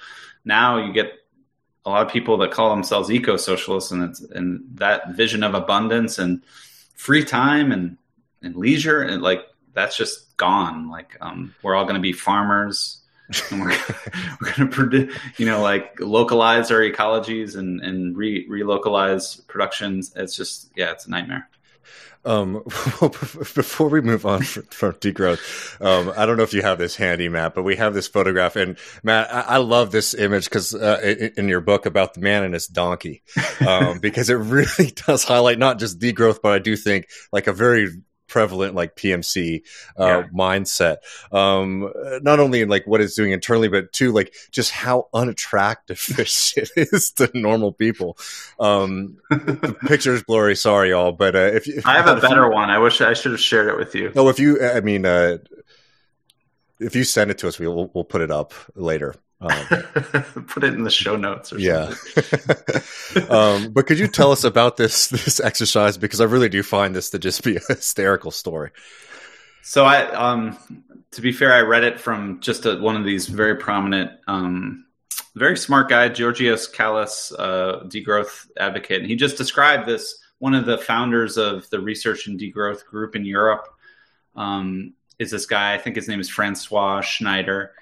now you get a lot of people that call themselves eco socialists and it's and that vision of abundance and free time and and leisure and like that's just gone. Like um, we're all going to be farmers (laughs) we're, we're going to predict, you know, like localize our ecologies and, and re relocalize productions. It's just, yeah, it's a nightmare. Um, (laughs) before we move on from, from degrowth, um, I don't know if you have this handy, Matt, but we have this photograph, and Matt, I, I love this image because uh, in, in, your book about the man and his donkey, um, (laughs) because it really does highlight not just degrowth, but I do think like a very prevalent like PMC uh, yeah. mindset. Um, not only in like what it's doing internally, but too like just how unattractive (laughs) this shit is to normal people. Um, the (laughs) picture is blurry. Sorry, y'all, but uh, if, if I have a better you, one, I wish I should have shared it with you. Oh, if you, I mean, uh, if you send it to us, we'll we'll put it up later. Um, (laughs) Put it in the show notes. Or something. Yeah. (laughs) um, but could you tell us about this (laughs) this exercise because I really do find this to just be a hysterical story. So I, um, to be fair, I read it from just a, one of these very prominent, um, very smart guy, Georgios Kallis, uh, degrowth advocate, and he just described this. One of the founders of the research and degrowth group in Europe um, is this guy. I think his name is Francois Schneider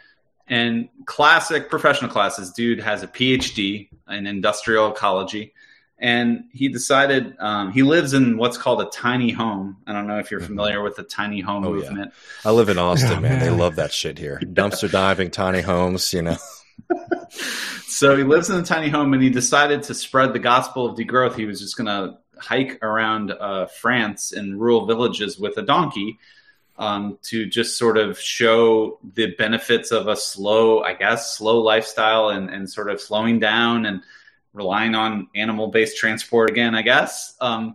and classic professional classes. Dude has a PhD in industrial ecology, and he decided um, he lives in what's called a tiny home. I don't know if you're mm-hmm. familiar with the tiny home oh, movement. Yeah. I live in Austin, man. man. They love that shit here. (laughs) Dumpster diving, tiny homes, you know. (laughs) so he lives in a tiny home, and he decided to spread the gospel of degrowth. He was just going to hike around uh, France in rural villages with a donkey um, to just sort of show the benefits of a slow, I guess, slow lifestyle and, and sort of slowing down and relying on animal based transport again, I guess. Um,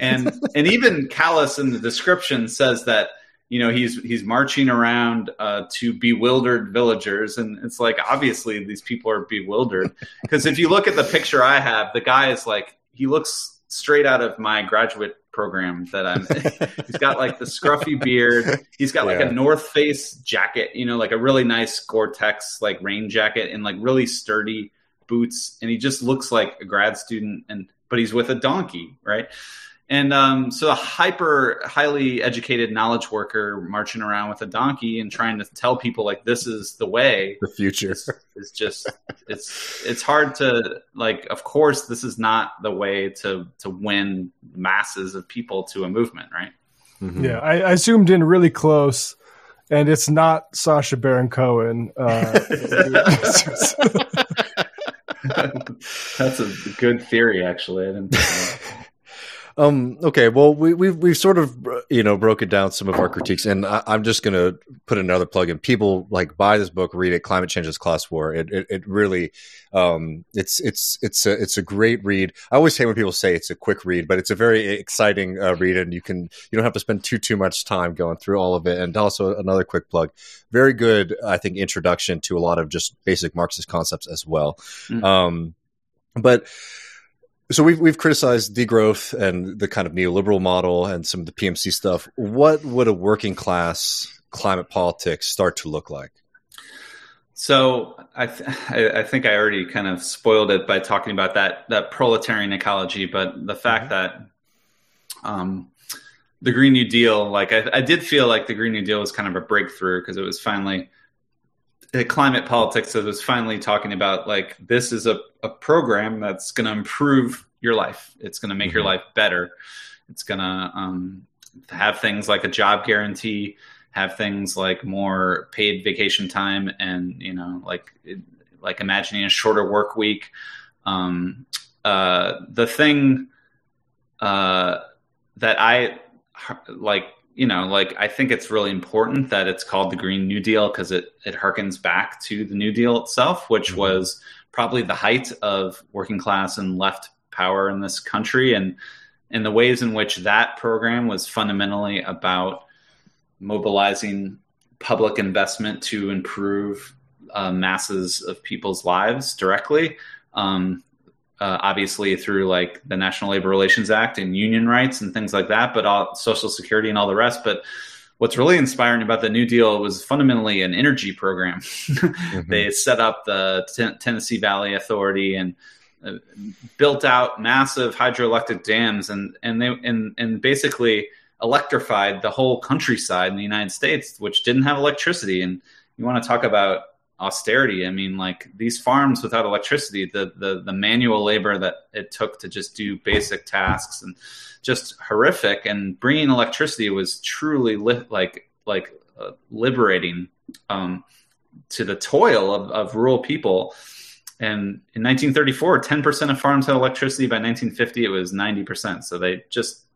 and (laughs) and even Kallis in the description says that you know he's he's marching around uh, to bewildered villagers, and it's like obviously these people are bewildered because if you look at the picture I have, the guy is like he looks straight out of my graduate program that I'm. (laughs) he's got like the scruffy beard. He's got like yeah. a North Face jacket, you know, like a really nice Gore-Tex like rain jacket and like really sturdy boots, and he just looks like a grad student. And but he's with a donkey, right? And um, so a hyper highly educated knowledge worker marching around with a donkey and trying to tell people like this is the way the future. is, is just it's it's hard to like of course this is not the way to to win masses of people to a movement right? Mm-hmm. yeah I, I, zoomed in really close and it's not Sacha Baron Cohen uh, (laughs) that's a good theory actually. I didn't um, okay, well, we, we've we've sort of you know broken down some of our critiques, and I, am just going to put another plug in. People like buy this book, read it. Climate Change is Class War. It, it, it really, um, it's it's it's a it's a great read. I always hate when people say it's a quick read, but it's a very exciting uh, read, and you can you don't have to spend too too much time going through all of it. And also another quick plug, very good, I think, introduction to a lot of just basic Marxist concepts as well. Mm-hmm. Um, but so we've we've criticized degrowth and the kind of neoliberal model and some of the PMC stuff. What would a working class climate politics start to look like? So I, th- I think I already kind of spoiled it by talking about that that proletarian ecology, but the fact mm-hmm. that um, the Green New Deal, like I, I, did feel like the Green New Deal was kind of a breakthrough because it was finally climate politics that was finally talking about like this is a, a program that's going to improve your life. It's going to make mm-hmm. your life better. It's going to um, have things like a job guarantee, have things like more paid vacation time, and you know, like like imagining a shorter work week. Um, uh, the thing uh, that I like you know, like I think it's really important that it's called the Green New Deal because it it harkens back to the New Deal itself, which mm-hmm. was probably the height of working class and left power in this country, and and the ways in which that program was fundamentally about mobilizing public investment to improve uh, masses of people's lives directly. Um, uh, obviously through like the National Labor Relations Act and union rights and things like that, but all Social Security and all the rest. But what's really inspiring about the New Deal was fundamentally an energy program. (laughs) mm-hmm. They set up the T- Tennessee Valley Authority and uh, built out massive hydroelectric dams, and and they and and basically electrified the whole countryside in the United States, which didn't have electricity. And you want to talk about austerity. I mean, like these farms without electricity, the the the manual labor that it took to just do basic tasks and just horrific. And bringing electricity was truly li- like like uh, liberating um, to the toil of, of rural people. And in 1934, 10% of farms had electricity. By 1950, it was 90%. So they just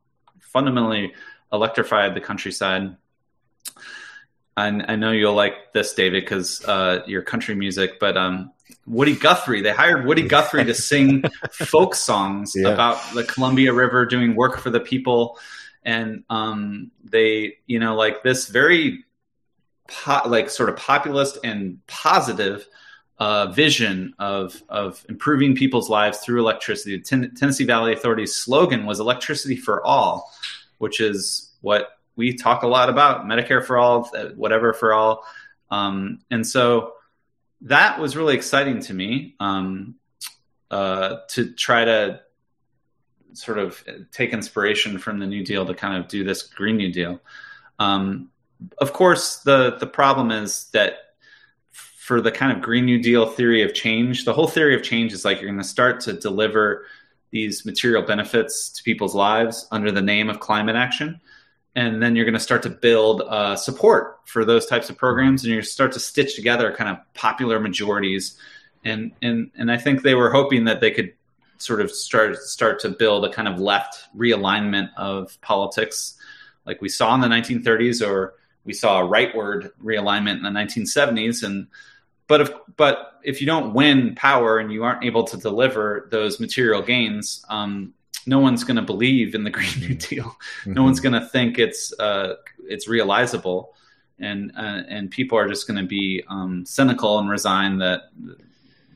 fundamentally electrified the countryside. And I know you'll like this, David, because uh, your country music. But um, Woody Guthrie, they hired Woody Guthrie to sing (laughs) folk songs yeah. about the Columbia River, doing work for the people, and um, they, you know, like this very, po- like sort of populist and positive uh, vision of of improving people's lives through electricity. The Ten- Tennessee Valley Authority's slogan was "Electricity for All," which is what we talk a lot about Medicare for all, whatever for all. Um, and so that was really exciting to me um, uh, to try to sort of take inspiration from the New Deal to kind of do this Green New Deal. Um, of course, the the problem is that for the kind of Green New Deal theory of change, the whole theory of change is like you're going to start to deliver these material benefits to people's lives under the name of climate action and then you're going to start to build uh, support for those types of programs and you start to stitch together kind of popular majorities. And and and I think they were hoping that they could sort of start start to build a kind of left realignment of politics like we saw in the 1930s or we saw a rightward realignment in the 1970s and but if but if you don't win power and you aren't able to deliver those material gains um, no one's going to believe in the Green New mm-hmm. Deal. Mm-hmm. No one's going to think it's uh, it's realizable, and uh, and people are just going to be um, cynical and resign that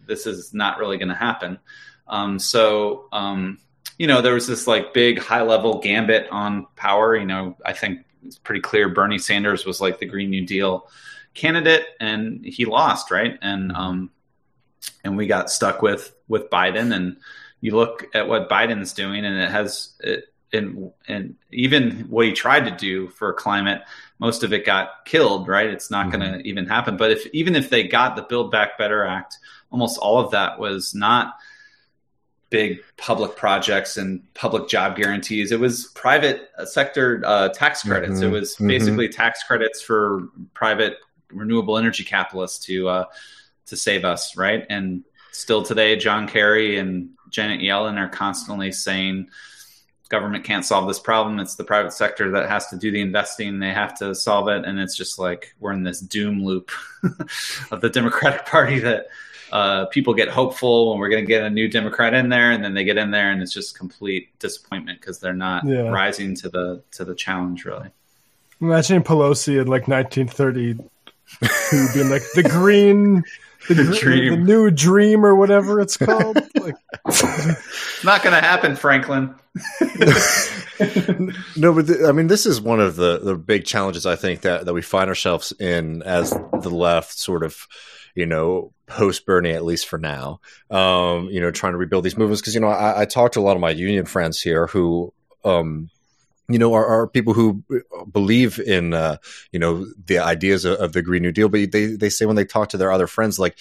this is not really going to happen. Um, so um, you know, there was this like big high level gambit on power. You know, I think it's pretty clear Bernie Sanders was like the Green New Deal candidate, and he lost, right? And mm-hmm. um, and we got stuck with with Biden and you look at what Biden's doing, and it has it, and and even what he tried to do for climate, most of it got killed. Right? It's not mm-hmm. going to even happen. But if even if they got the Build Back Better Act, almost all of that was not big public projects and public job guarantees. It was private sector uh, tax credits. Mm-hmm. It was mm-hmm. basically mm-hmm. tax credits for private renewable energy capitalists to uh, to save us, right? And still today, John Kerry and Janet Yellen are constantly saying government can't solve this problem. It's the private sector that has to do the investing. They have to solve it. And it's just like we're in this doom loop (laughs) of the Democratic Party that uh, people get hopeful when we're going to get a new Democrat in there, and then they get in there, and it's just complete disappointment because they're not yeah. rising to the to the challenge. Really, imagine Pelosi in like 1930 being like the green the, (laughs) the dream, the new dream, or whatever it's called. (laughs) not going to happen, Franklin. (laughs) no, but I mean, this is one of the the big challenges I think that that we find ourselves in as the left, sort of, you know, post Bernie, at least for now. Um, you know, trying to rebuild these movements because you know I, I talked to a lot of my union friends here who um, you know, are, are people who believe in, uh, you know, the ideas of, of, the Green New Deal, but they, they say when they talk to their other friends, like,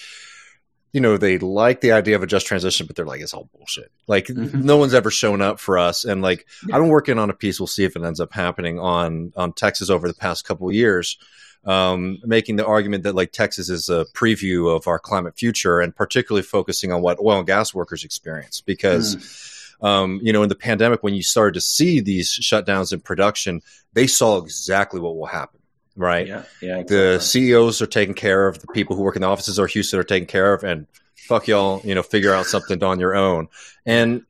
you know, they like the idea of a just transition, but they're like, it's all bullshit. Like, mm-hmm. no one's ever shown up for us. And like, yeah. I've been working on a piece. We'll see if it ends up happening on, on Texas over the past couple of years. Um, making the argument that like Texas is a preview of our climate future and particularly focusing on what oil and gas workers experience because mm um, you know, in the pandemic, when you started to see these shutdowns in production, they saw exactly what will happen. Right. Yeah. Yeah. Exactly. The CEOs are taking care of the people who work in the offices or Houston are taken care of and fuck y'all, you know, figure out something on your own. And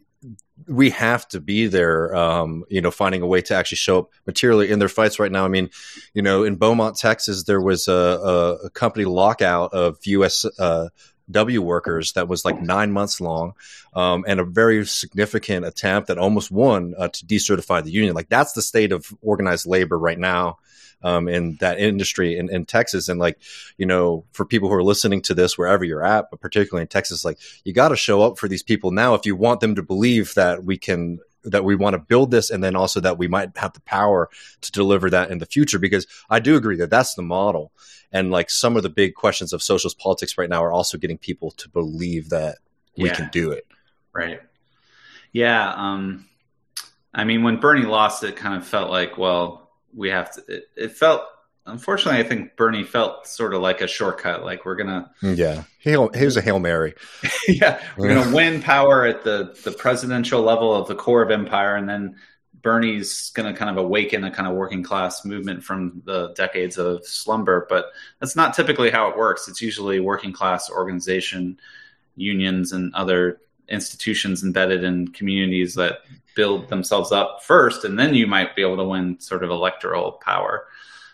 we have to be there, um, you know, finding a way to actually show up materially in their fights right now. I mean, you know, in Beaumont, Texas, there was a, a, a company lockout of U.S. Uh, W workers that was like nine months long, um, and a very significant attempt that almost won uh, to decertify the union. Like that's the state of organized labor right now um, in that industry in, in Texas. And like, you know, for people who are listening to this wherever you're at, but particularly in Texas, like you got to show up for these people now if you want them to believe that we can that we want to build this and then also that we might have the power to deliver that in the future because i do agree that that's the model and like some of the big questions of socialist politics right now are also getting people to believe that we Yeah. can do it Right. Yeah. Um, I mean, when Bernie lost, it kind of felt like, well, we have to. It, it felt, unfortunately, I think Bernie felt sort of like a shortcut. Like we're gonna, yeah hail, here's a hail mary (laughs) yeah, we're gonna (laughs) win power at the the presidential level of the core of empire, and then Bernie's gonna kind of awaken a kind of working class movement from the decades of slumber. But that's not typically how it works. It's usually working class organization, unions, and other institutions embedded in communities that build themselves up first, and then you might be able to win sort of electoral power.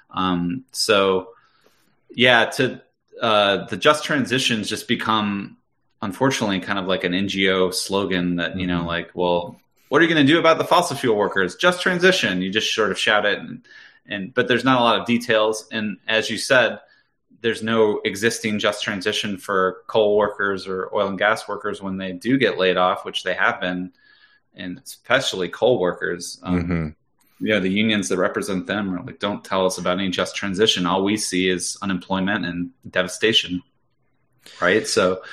Um, so, yeah, to uh, the just transitions just become, unfortunately, kind of like an NGO slogan that you know, Mhm. like, well, what are you going to do about the fossil fuel workers? Just transition. You just sort of shout it, and, and but there's not a lot of details. And as you said, there's no existing just transition for coal workers or oil and gas workers when they do get laid off, which they have been, and especially coal workers. Um, Mhm. you know, the unions that represent them are like, don't tell us about any just transition. All we see is unemployment and devastation. Right. So,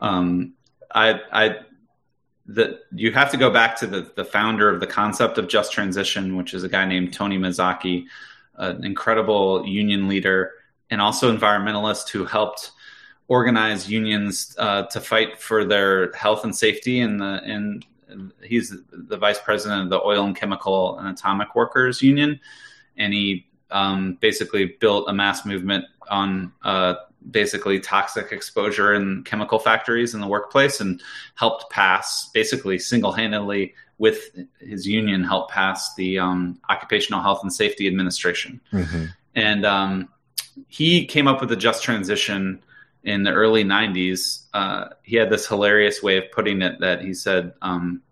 um, I, I, that you have to go back to the, the founder of the concept of just transition, which is a guy named Tony Mazzocchi, an incredible union leader and also environmentalist who helped organize unions uh, to fight for their health and safety. In the in he's the vice president of the oil and chemical and atomic workers union. And he um, basically built a mass movement on uh, basically toxic exposure in chemical factories in the workplace and helped pass basically single-handedly with his union helped pass the um, occupational health and safety administration. Mhm. and um, he came up with a just transition in the early 90s uh, he had this hilarious way of putting it that he said um,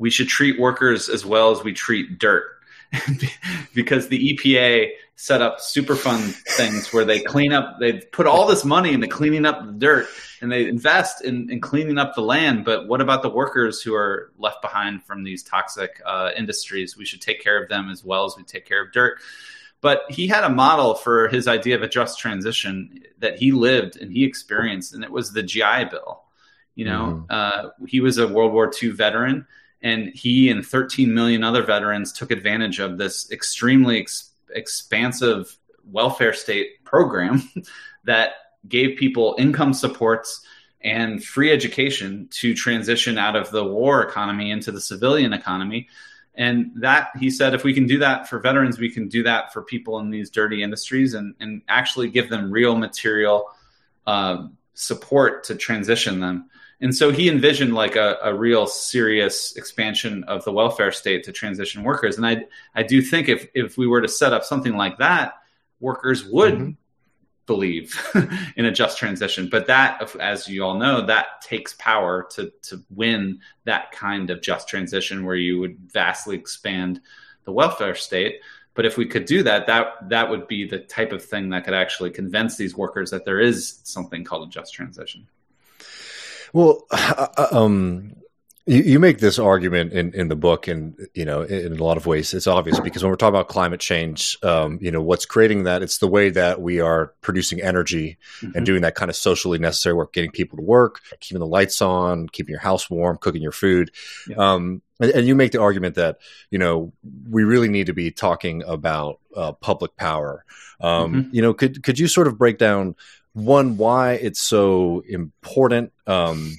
we should treat workers as well as we treat dirt. (laughs) Because the epa set up superfund things where they clean up they put all this money into cleaning up the dirt and they invest in, in cleaning up the land. But what about the workers who are left behind from these toxic uh, industries? We should take care of them as well as we take care of dirt but he had a model for his idea of a just transition that he lived and he experienced, and it was the GI Bill. You know, uh, he was a World War II veteran, and he and 13 million other veterans took advantage of this extremely ex- expansive welfare state program (laughs) that gave people income supports and free education to transition out of the war economy into the civilian economy. And that he said, if we can do that for veterans, we can do that for people in these dirty industries and, and actually give them real material uh, support to transition them. And so he envisioned like a, a real serious expansion of the welfare state to transition workers. And I, I do think if, if we were to set up something like that, workers would Mhm. Believe (laughs) in a just transition. But that, as you all know, that takes power to to win that kind of just transition where you would vastly expand the welfare state. But if we could do that, that that would be the type of thing that could actually convince these workers that there is something called a just transition. Well, (sighs) uh, um, you, you make this argument in, in the book, and you know, in, a lot of ways, it's obvious because when we're talking about climate change, um, you know, what's creating that? It's the way that we are producing energy and doing that kind of socially necessary work, getting people to work, keeping the lights on, keeping your house warm, cooking your food. Yeah. Um, and, and you make the argument that you know we really need to be talking about uh, public power. Um, You know, could could you sort of break down one why it's so important? Um,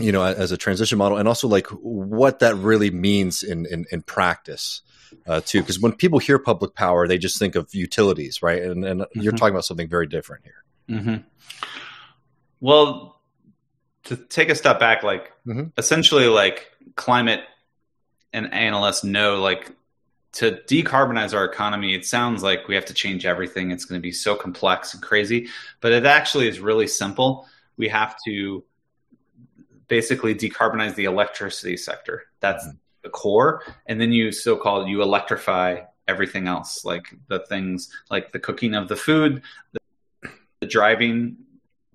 you know, as a transition model, and also like what that really means in in, in practice uh, too. Because when people hear public power, they just think of utilities, right? And, and you're Mhm. talking about something very different here. Mm-hmm. Well, to take a step back, like mm-hmm. essentially, like climate and analysts know, like to decarbonize our economy, it sounds like we have to change everything. It's going to be so complex and crazy, but it actually is really simple. we have to basically decarbonize the electricity sector. That's mm-hmm. the core. And then you so called you electrify everything else, like the things like the cooking of the food, the, the driving,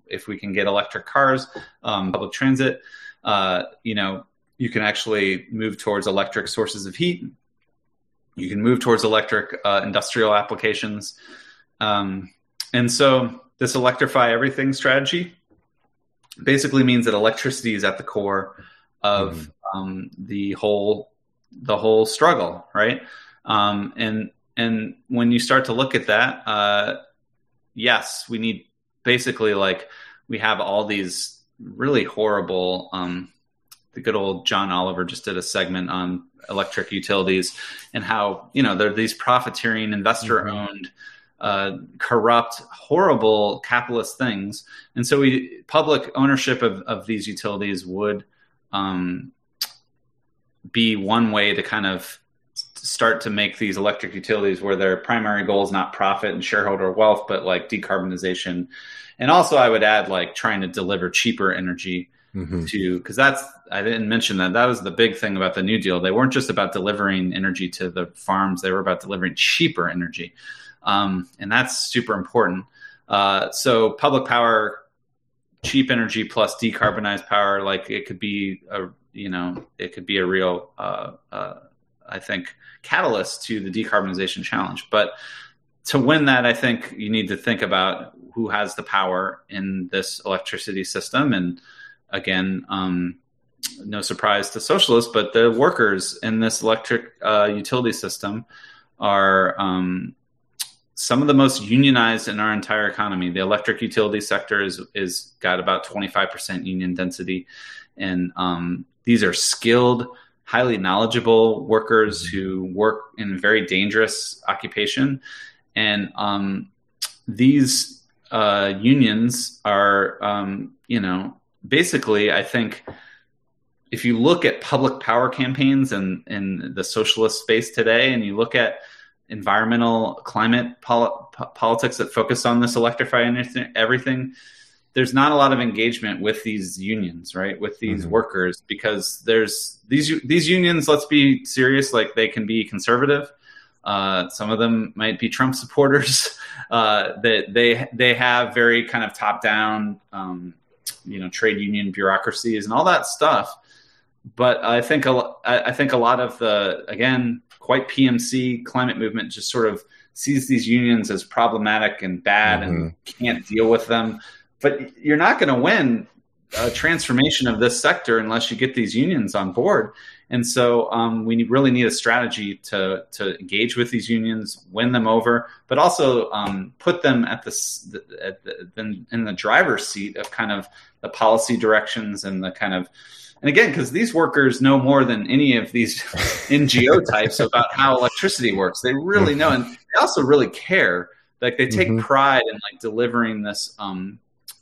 if we can get electric cars, um, public transit, uh, you know, you can actually move towards electric sources of heat. You can move towards electric uh, industrial applications. Um, and so this electrify everything strategy basically means that electricity is at the core of mm-hmm. um, the whole the whole struggle, right? Um, and and when you start to look at that, uh, yes, we need basically like we have all these really horrible. Um, the good old John Oliver just did a segment on electric utilities and how you know they're these profiteering investor owned. Mm-hmm uh, corrupt, horrible capitalist things. And so, we public ownership of, of these utilities would um, be one way to kind of start to make these electric utilities where their primary goal is not profit and shareholder wealth, but like decarbonization. And also, I would add like trying to deliver cheaper energy mm-hmm. to because that's I didn't mention that that was the big thing about the New Deal. They weren't just about delivering energy to the farms; they were about delivering cheaper energy um, and that's super important. Uh, so public power, cheap energy plus decarbonized power, like it could be a you know it could be a real uh, uh, I think catalyst to the decarbonization challenge. But to win that, I think you need to think about who has the power in this electricity system. And again, um, no surprise to socialists, but the workers in this electric uh, utility system are um, some of the most unionized in our entire economy. The electric utility sector is is got about 25% union density, and um, these are skilled, highly knowledgeable workers who work in very dangerous occupation, and um, these uh, unions are, um, you know, basically, I think. If you look at public power campaigns in, in the socialist space today, and you look at environmental climate pol- politics that focus on this electrifying everything there's not a lot of engagement with these unions right with these mm-hmm. workers because there's these these unions let's be serious like they can be conservative uh, some of them might be Trump supporters. (laughs) Uh, that they they have very kind of top down, um, you know, trade union bureaucracies and all that stuff. But I think a, I think a lot of the again quite PMC climate movement just sort of sees these unions as problematic and bad mm-hmm. and can't deal with them. But you're not going to win a transformation of this sector unless you get these unions on board. And so um, we really need a strategy to to engage with these unions, win them over, but also um, put them at the, at the in the driver's seat of kind of the policy directions and the kind of and again, because these workers know more than any of these (laughs) NGO types about how electricity works. They really know, and they also really care. Like they take mm-hmm. pride in like delivering this um,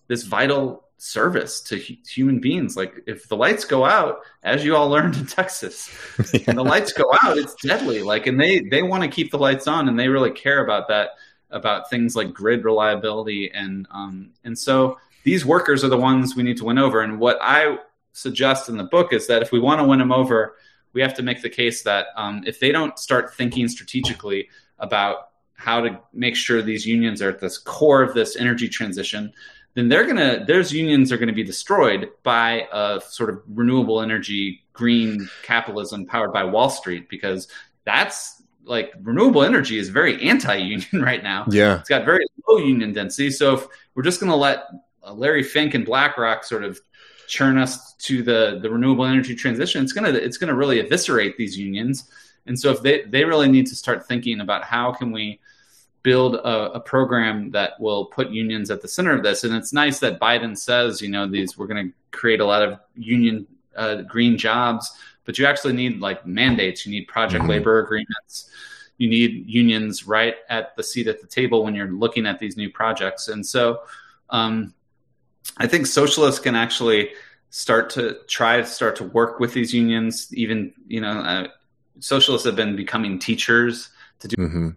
this vital service to hu- human beings. Like if the lights go out, as you all learned in Texas, (laughs) yeah. and the lights go out, it's deadly. Like, and they they want to keep the lights on, and they really care about that about things like grid reliability and um, and so these workers are the ones we need to win over. And what I suggest in the book is that if we want to win them over, we have to make the case that um, if they don't start thinking strategically about how to make sure these unions are at this core of this energy transition, then they're gonna those unions are gonna be destroyed by a sort of renewable energy green capitalism powered by Wall Street because that's like renewable energy is very anti-union (laughs) right now. Yeah, it's got very low union density. So if we're just gonna let Larry Fink and BlackRock sort of churn us to the the renewable energy transition, it's gonna it's gonna really eviscerate these unions. And so if they they really need to start thinking about how can we build a, a, program that will put unions at the center of this. And it's nice that Biden says, you know, these we're going to create a lot of union uh, green jobs, but you actually need like mandates. You need project mm-hmm. labor agreements. You need unions right at the seat at the table when you're looking at these new projects. And so, um, I think socialists can actually start to try to start to work with these unions. Even you know, uh, socialists have been becoming teachers to do, mm-hmm.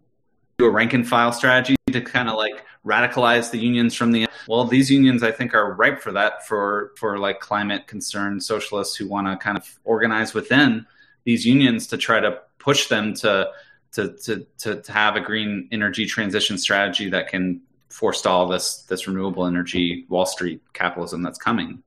do a rank and file strategy to kind of like radicalize the unions from the well these unions i think are ripe for that for for like climate concerned socialists who want to kind of organize within these unions to try to push them to to to to, to have a green energy transition strategy that can forestall this this renewable energy wall street capitalism that's coming.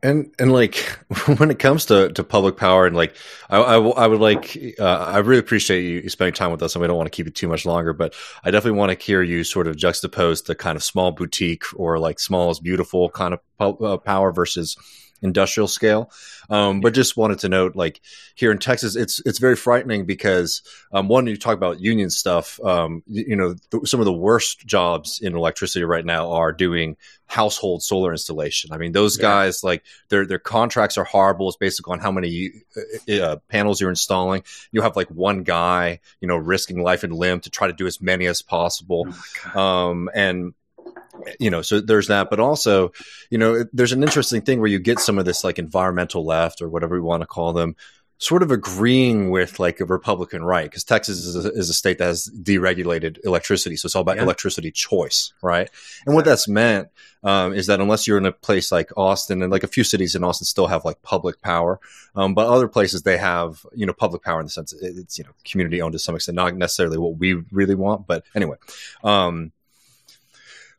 And and like (laughs) when it comes to, to public power and like I, I, I would like uh, I really appreciate you spending time with us and we don't want to keep it too much longer but I definitely want to hear you sort of juxtapose the kind of small boutique or like small is beautiful kind of uh, power versus industrial scale. Um, but just wanted to note, like here in Texas, it's it's very frightening because um, one, you talk about union stuff. Um, you, you, know, th- some of the worst jobs in electricity right now are doing household solar installation. I mean, those yeah. guys like their their contracts are horrible. It's basically on how many uh, uh, panels you're installing. You have like one guy, you know, risking life and limb to try to do as many as possible. Oh um, and you know, so there's that, but also, you know, there's an interesting thing where you get some of this like environmental left or whatever we want to call them, sort of agreeing with like a Republican right, because Texas is a, is a, state that has deregulated electricity, so it's all about yeah. electricity choice, right? And what that's meant um, is that unless you're in a place like Austin, and like a few cities in Austin still have like public power, um, but other places they have you know public power in the sense it's you know community owned to some extent, not necessarily what we really want, but anyway. Um,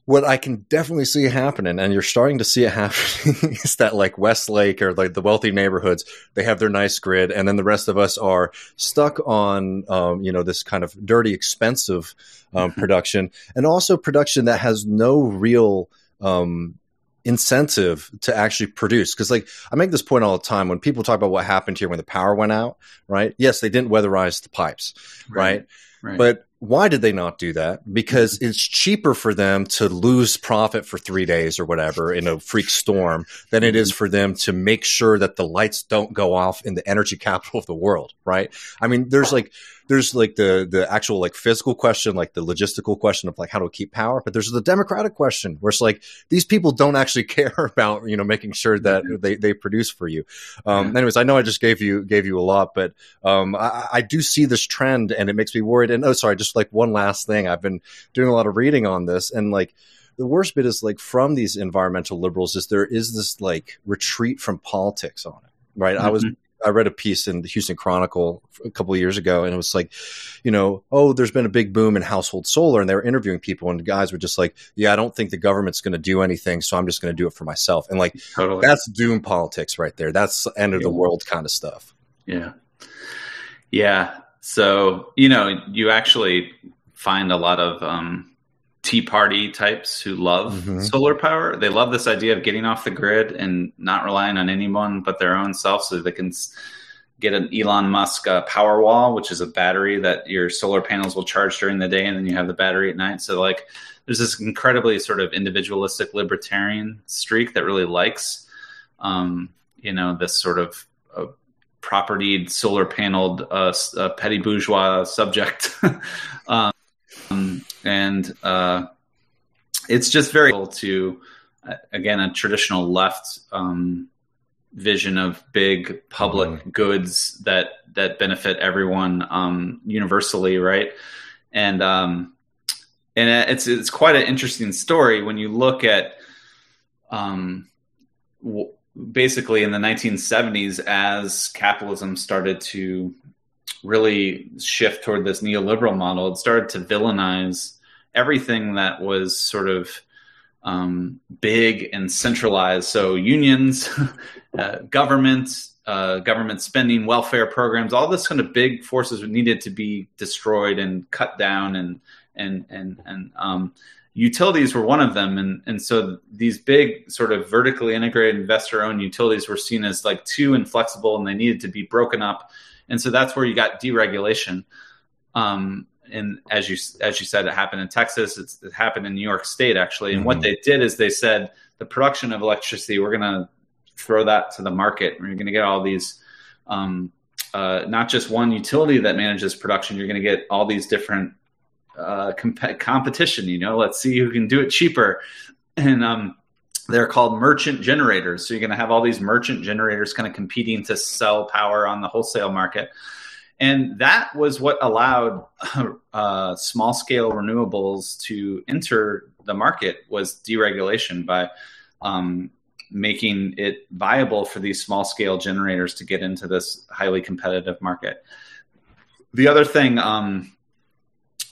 what I can definitely see happening, and you're starting to see it (laughs) happening, is that like Westlake or like the wealthy neighborhoods, they have their nice grid, and then the rest of us are stuck on, um, you know, this kind of dirty, expensive um, production, and also production that has no real um, incentive to actually produce. Because like I make this point all the time when people talk about what happened here when the power went out, right? Yes, they didn't weatherize the pipes, right? right? right. But why did they not do that? Because mm-hmm. it's cheaper for them to lose profit for three days or whatever in a freak storm than it is mm-hmm. for them to make sure that the lights don't go off in the energy capital of the world, right? I mean, there's like there's like the the actual like physical question, like the logistical question of like how to keep power, but there's the democratic question where it's like these people don't actually (laughs) care about you know making sure that mm-hmm. they, they produce for you. Um, anyways, I know I just gave you gave you a lot, but um, I, I do see this trend and it makes me worried. And oh, sorry, just like one last thing, I've been doing a lot of reading on this and like the worst bit is like from these environmental liberals is there is this like retreat from politics on it right mm-hmm. i was mm-hmm. I read a piece in the Houston Chronicle a couple of years ago, and it was like, you know, oh, there's been a big boom in household solar, and they were interviewing people, and the guys were just like, yeah, I don't think the government's going to do anything, so I'm just going to do it for myself, and like totally. that's doom politics right there. That's end of the world kind of stuff. Yeah, yeah. So you know, you actually find a lot of um, Tea Party types who love mm-hmm. solar power. They love this idea of getting off the grid and not relying on anyone but their own self, so they can get an Elon Musk uh, power wall, which is a battery that your solar panels will charge during the day, and then you have the battery at night. So like, there's this incredibly sort of individualistic libertarian streak that really likes, um, you know, this sort of uh, propertied solar paneled uh, uh petty bourgeois subject. (laughs) and uh, it's just very cool to, uh, again, a traditional left um, vision of big public mm-hmm. goods that that benefit everyone um, universally, right? And um, and it's it's quite an interesting story when you look at um, w- basically in the 1970s as capitalism started to really shift toward this neoliberal model, it started to villainize everything that was sort of um, big and centralized. So unions, (laughs) uh, government, uh, government spending, welfare programs, all this kind of big forces needed to be destroyed and cut down, and and and and um, utilities were one of them. And and so these big sort of vertically integrated investor-owned utilities were seen as like too inflexible, and they needed to be broken up and so that's where you got deregulation. Um, and as you as you said, it happened in Texas. it happened in New York State actually. And mm-hmm. what they did is they said the production of electricity, we're going to throw that to the market. We're going to get all these, um, uh, not just one utility that manages production. You're going to get all these different uh, comp- competition. You know, let's see who can do it cheaper. And um, they're called merchant generators. So you're going to have all these merchant generators kind of competing to sell power on the wholesale market. And that was what allowed (laughs) uh, small scale renewables to enter the market was deregulation by um, making it viable for these small scale generators to get into this highly competitive market. The other thing, um,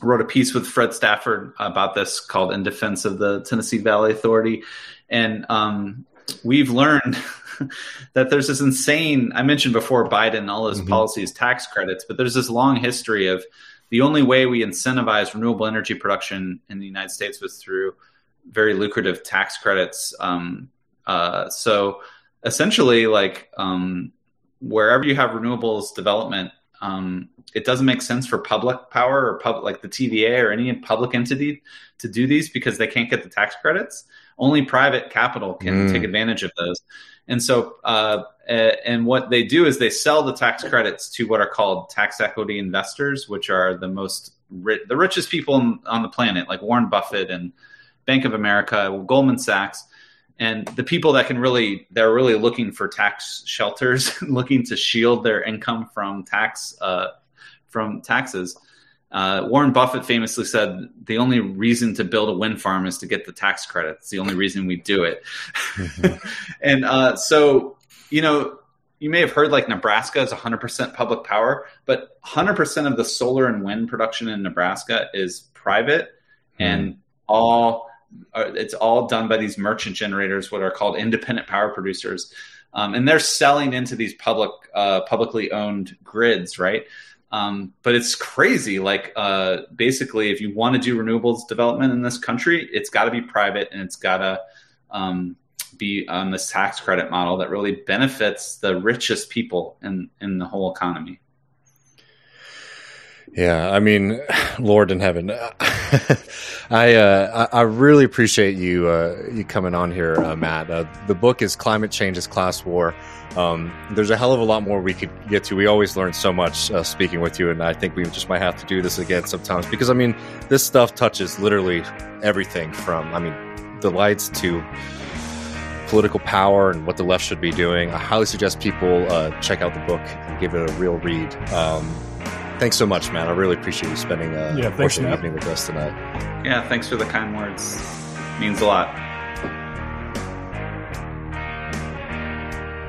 wrote a piece with Fred Stafford about this called "In Defense of the Tennessee Valley Authority," and um, we've learned (laughs) that there's this insane. I mentioned before Biden, all his mm-hmm. policies, tax credits, but there's this long history of the only way we incentivize renewable energy production in the United States was through very lucrative tax credits. Um, uh, so essentially, like um, wherever you have renewables development, um, it doesn't make sense for public power or public like the TVA or any public entity to do these because they can't get the tax credits. Only private capital can mm. take advantage of those. And so, uh, and what they do is they sell the tax credits to what are called tax equity investors, which are the most ri- the richest people on the planet, like Warren Buffett and Bank of America, Goldman Sachs, and the people that can really they're really looking for tax shelters, (laughs) looking to shield their income from tax uh, from taxes. Uh, Warren Buffett famously said, "The only reason to build a wind farm is to get the tax credit. It's the only reason we do it." Mm-hmm. (laughs) and uh, so, you know, you may have heard like Nebraska is 100% public power, but 100% of the solar and wind production in Nebraska is private, mm-hmm. and all uh, it's all done by these merchant generators, what are called independent power producers, um, and they're selling into these public, uh, publicly owned grids, right? Um, but it's crazy. Like uh, basically, if you want to do renewables development in this country, it's got to be private and it's got to um, be on this tax credit model that really benefits the richest people in in the whole economy. Yeah, I mean, (sighs) Lord in heaven, (laughs) I uh, I really appreciate you uh, you coming on here, uh, Matt. Uh, the book is "Climate Change is Class War." Um, there's a hell of a lot more we could get to. We always learn so much uh, speaking with you, and I think we just might have to do this again sometimes because I mean, this stuff touches literally everything from I mean, the lights to political power and what the left should be doing. I highly suggest people uh, check out the book and give it a real read. Um, thanks so much, man. I really appreciate you spending uh, yeah, a portion of the evening with us tonight. Yeah, thanks for the kind words. It means a lot.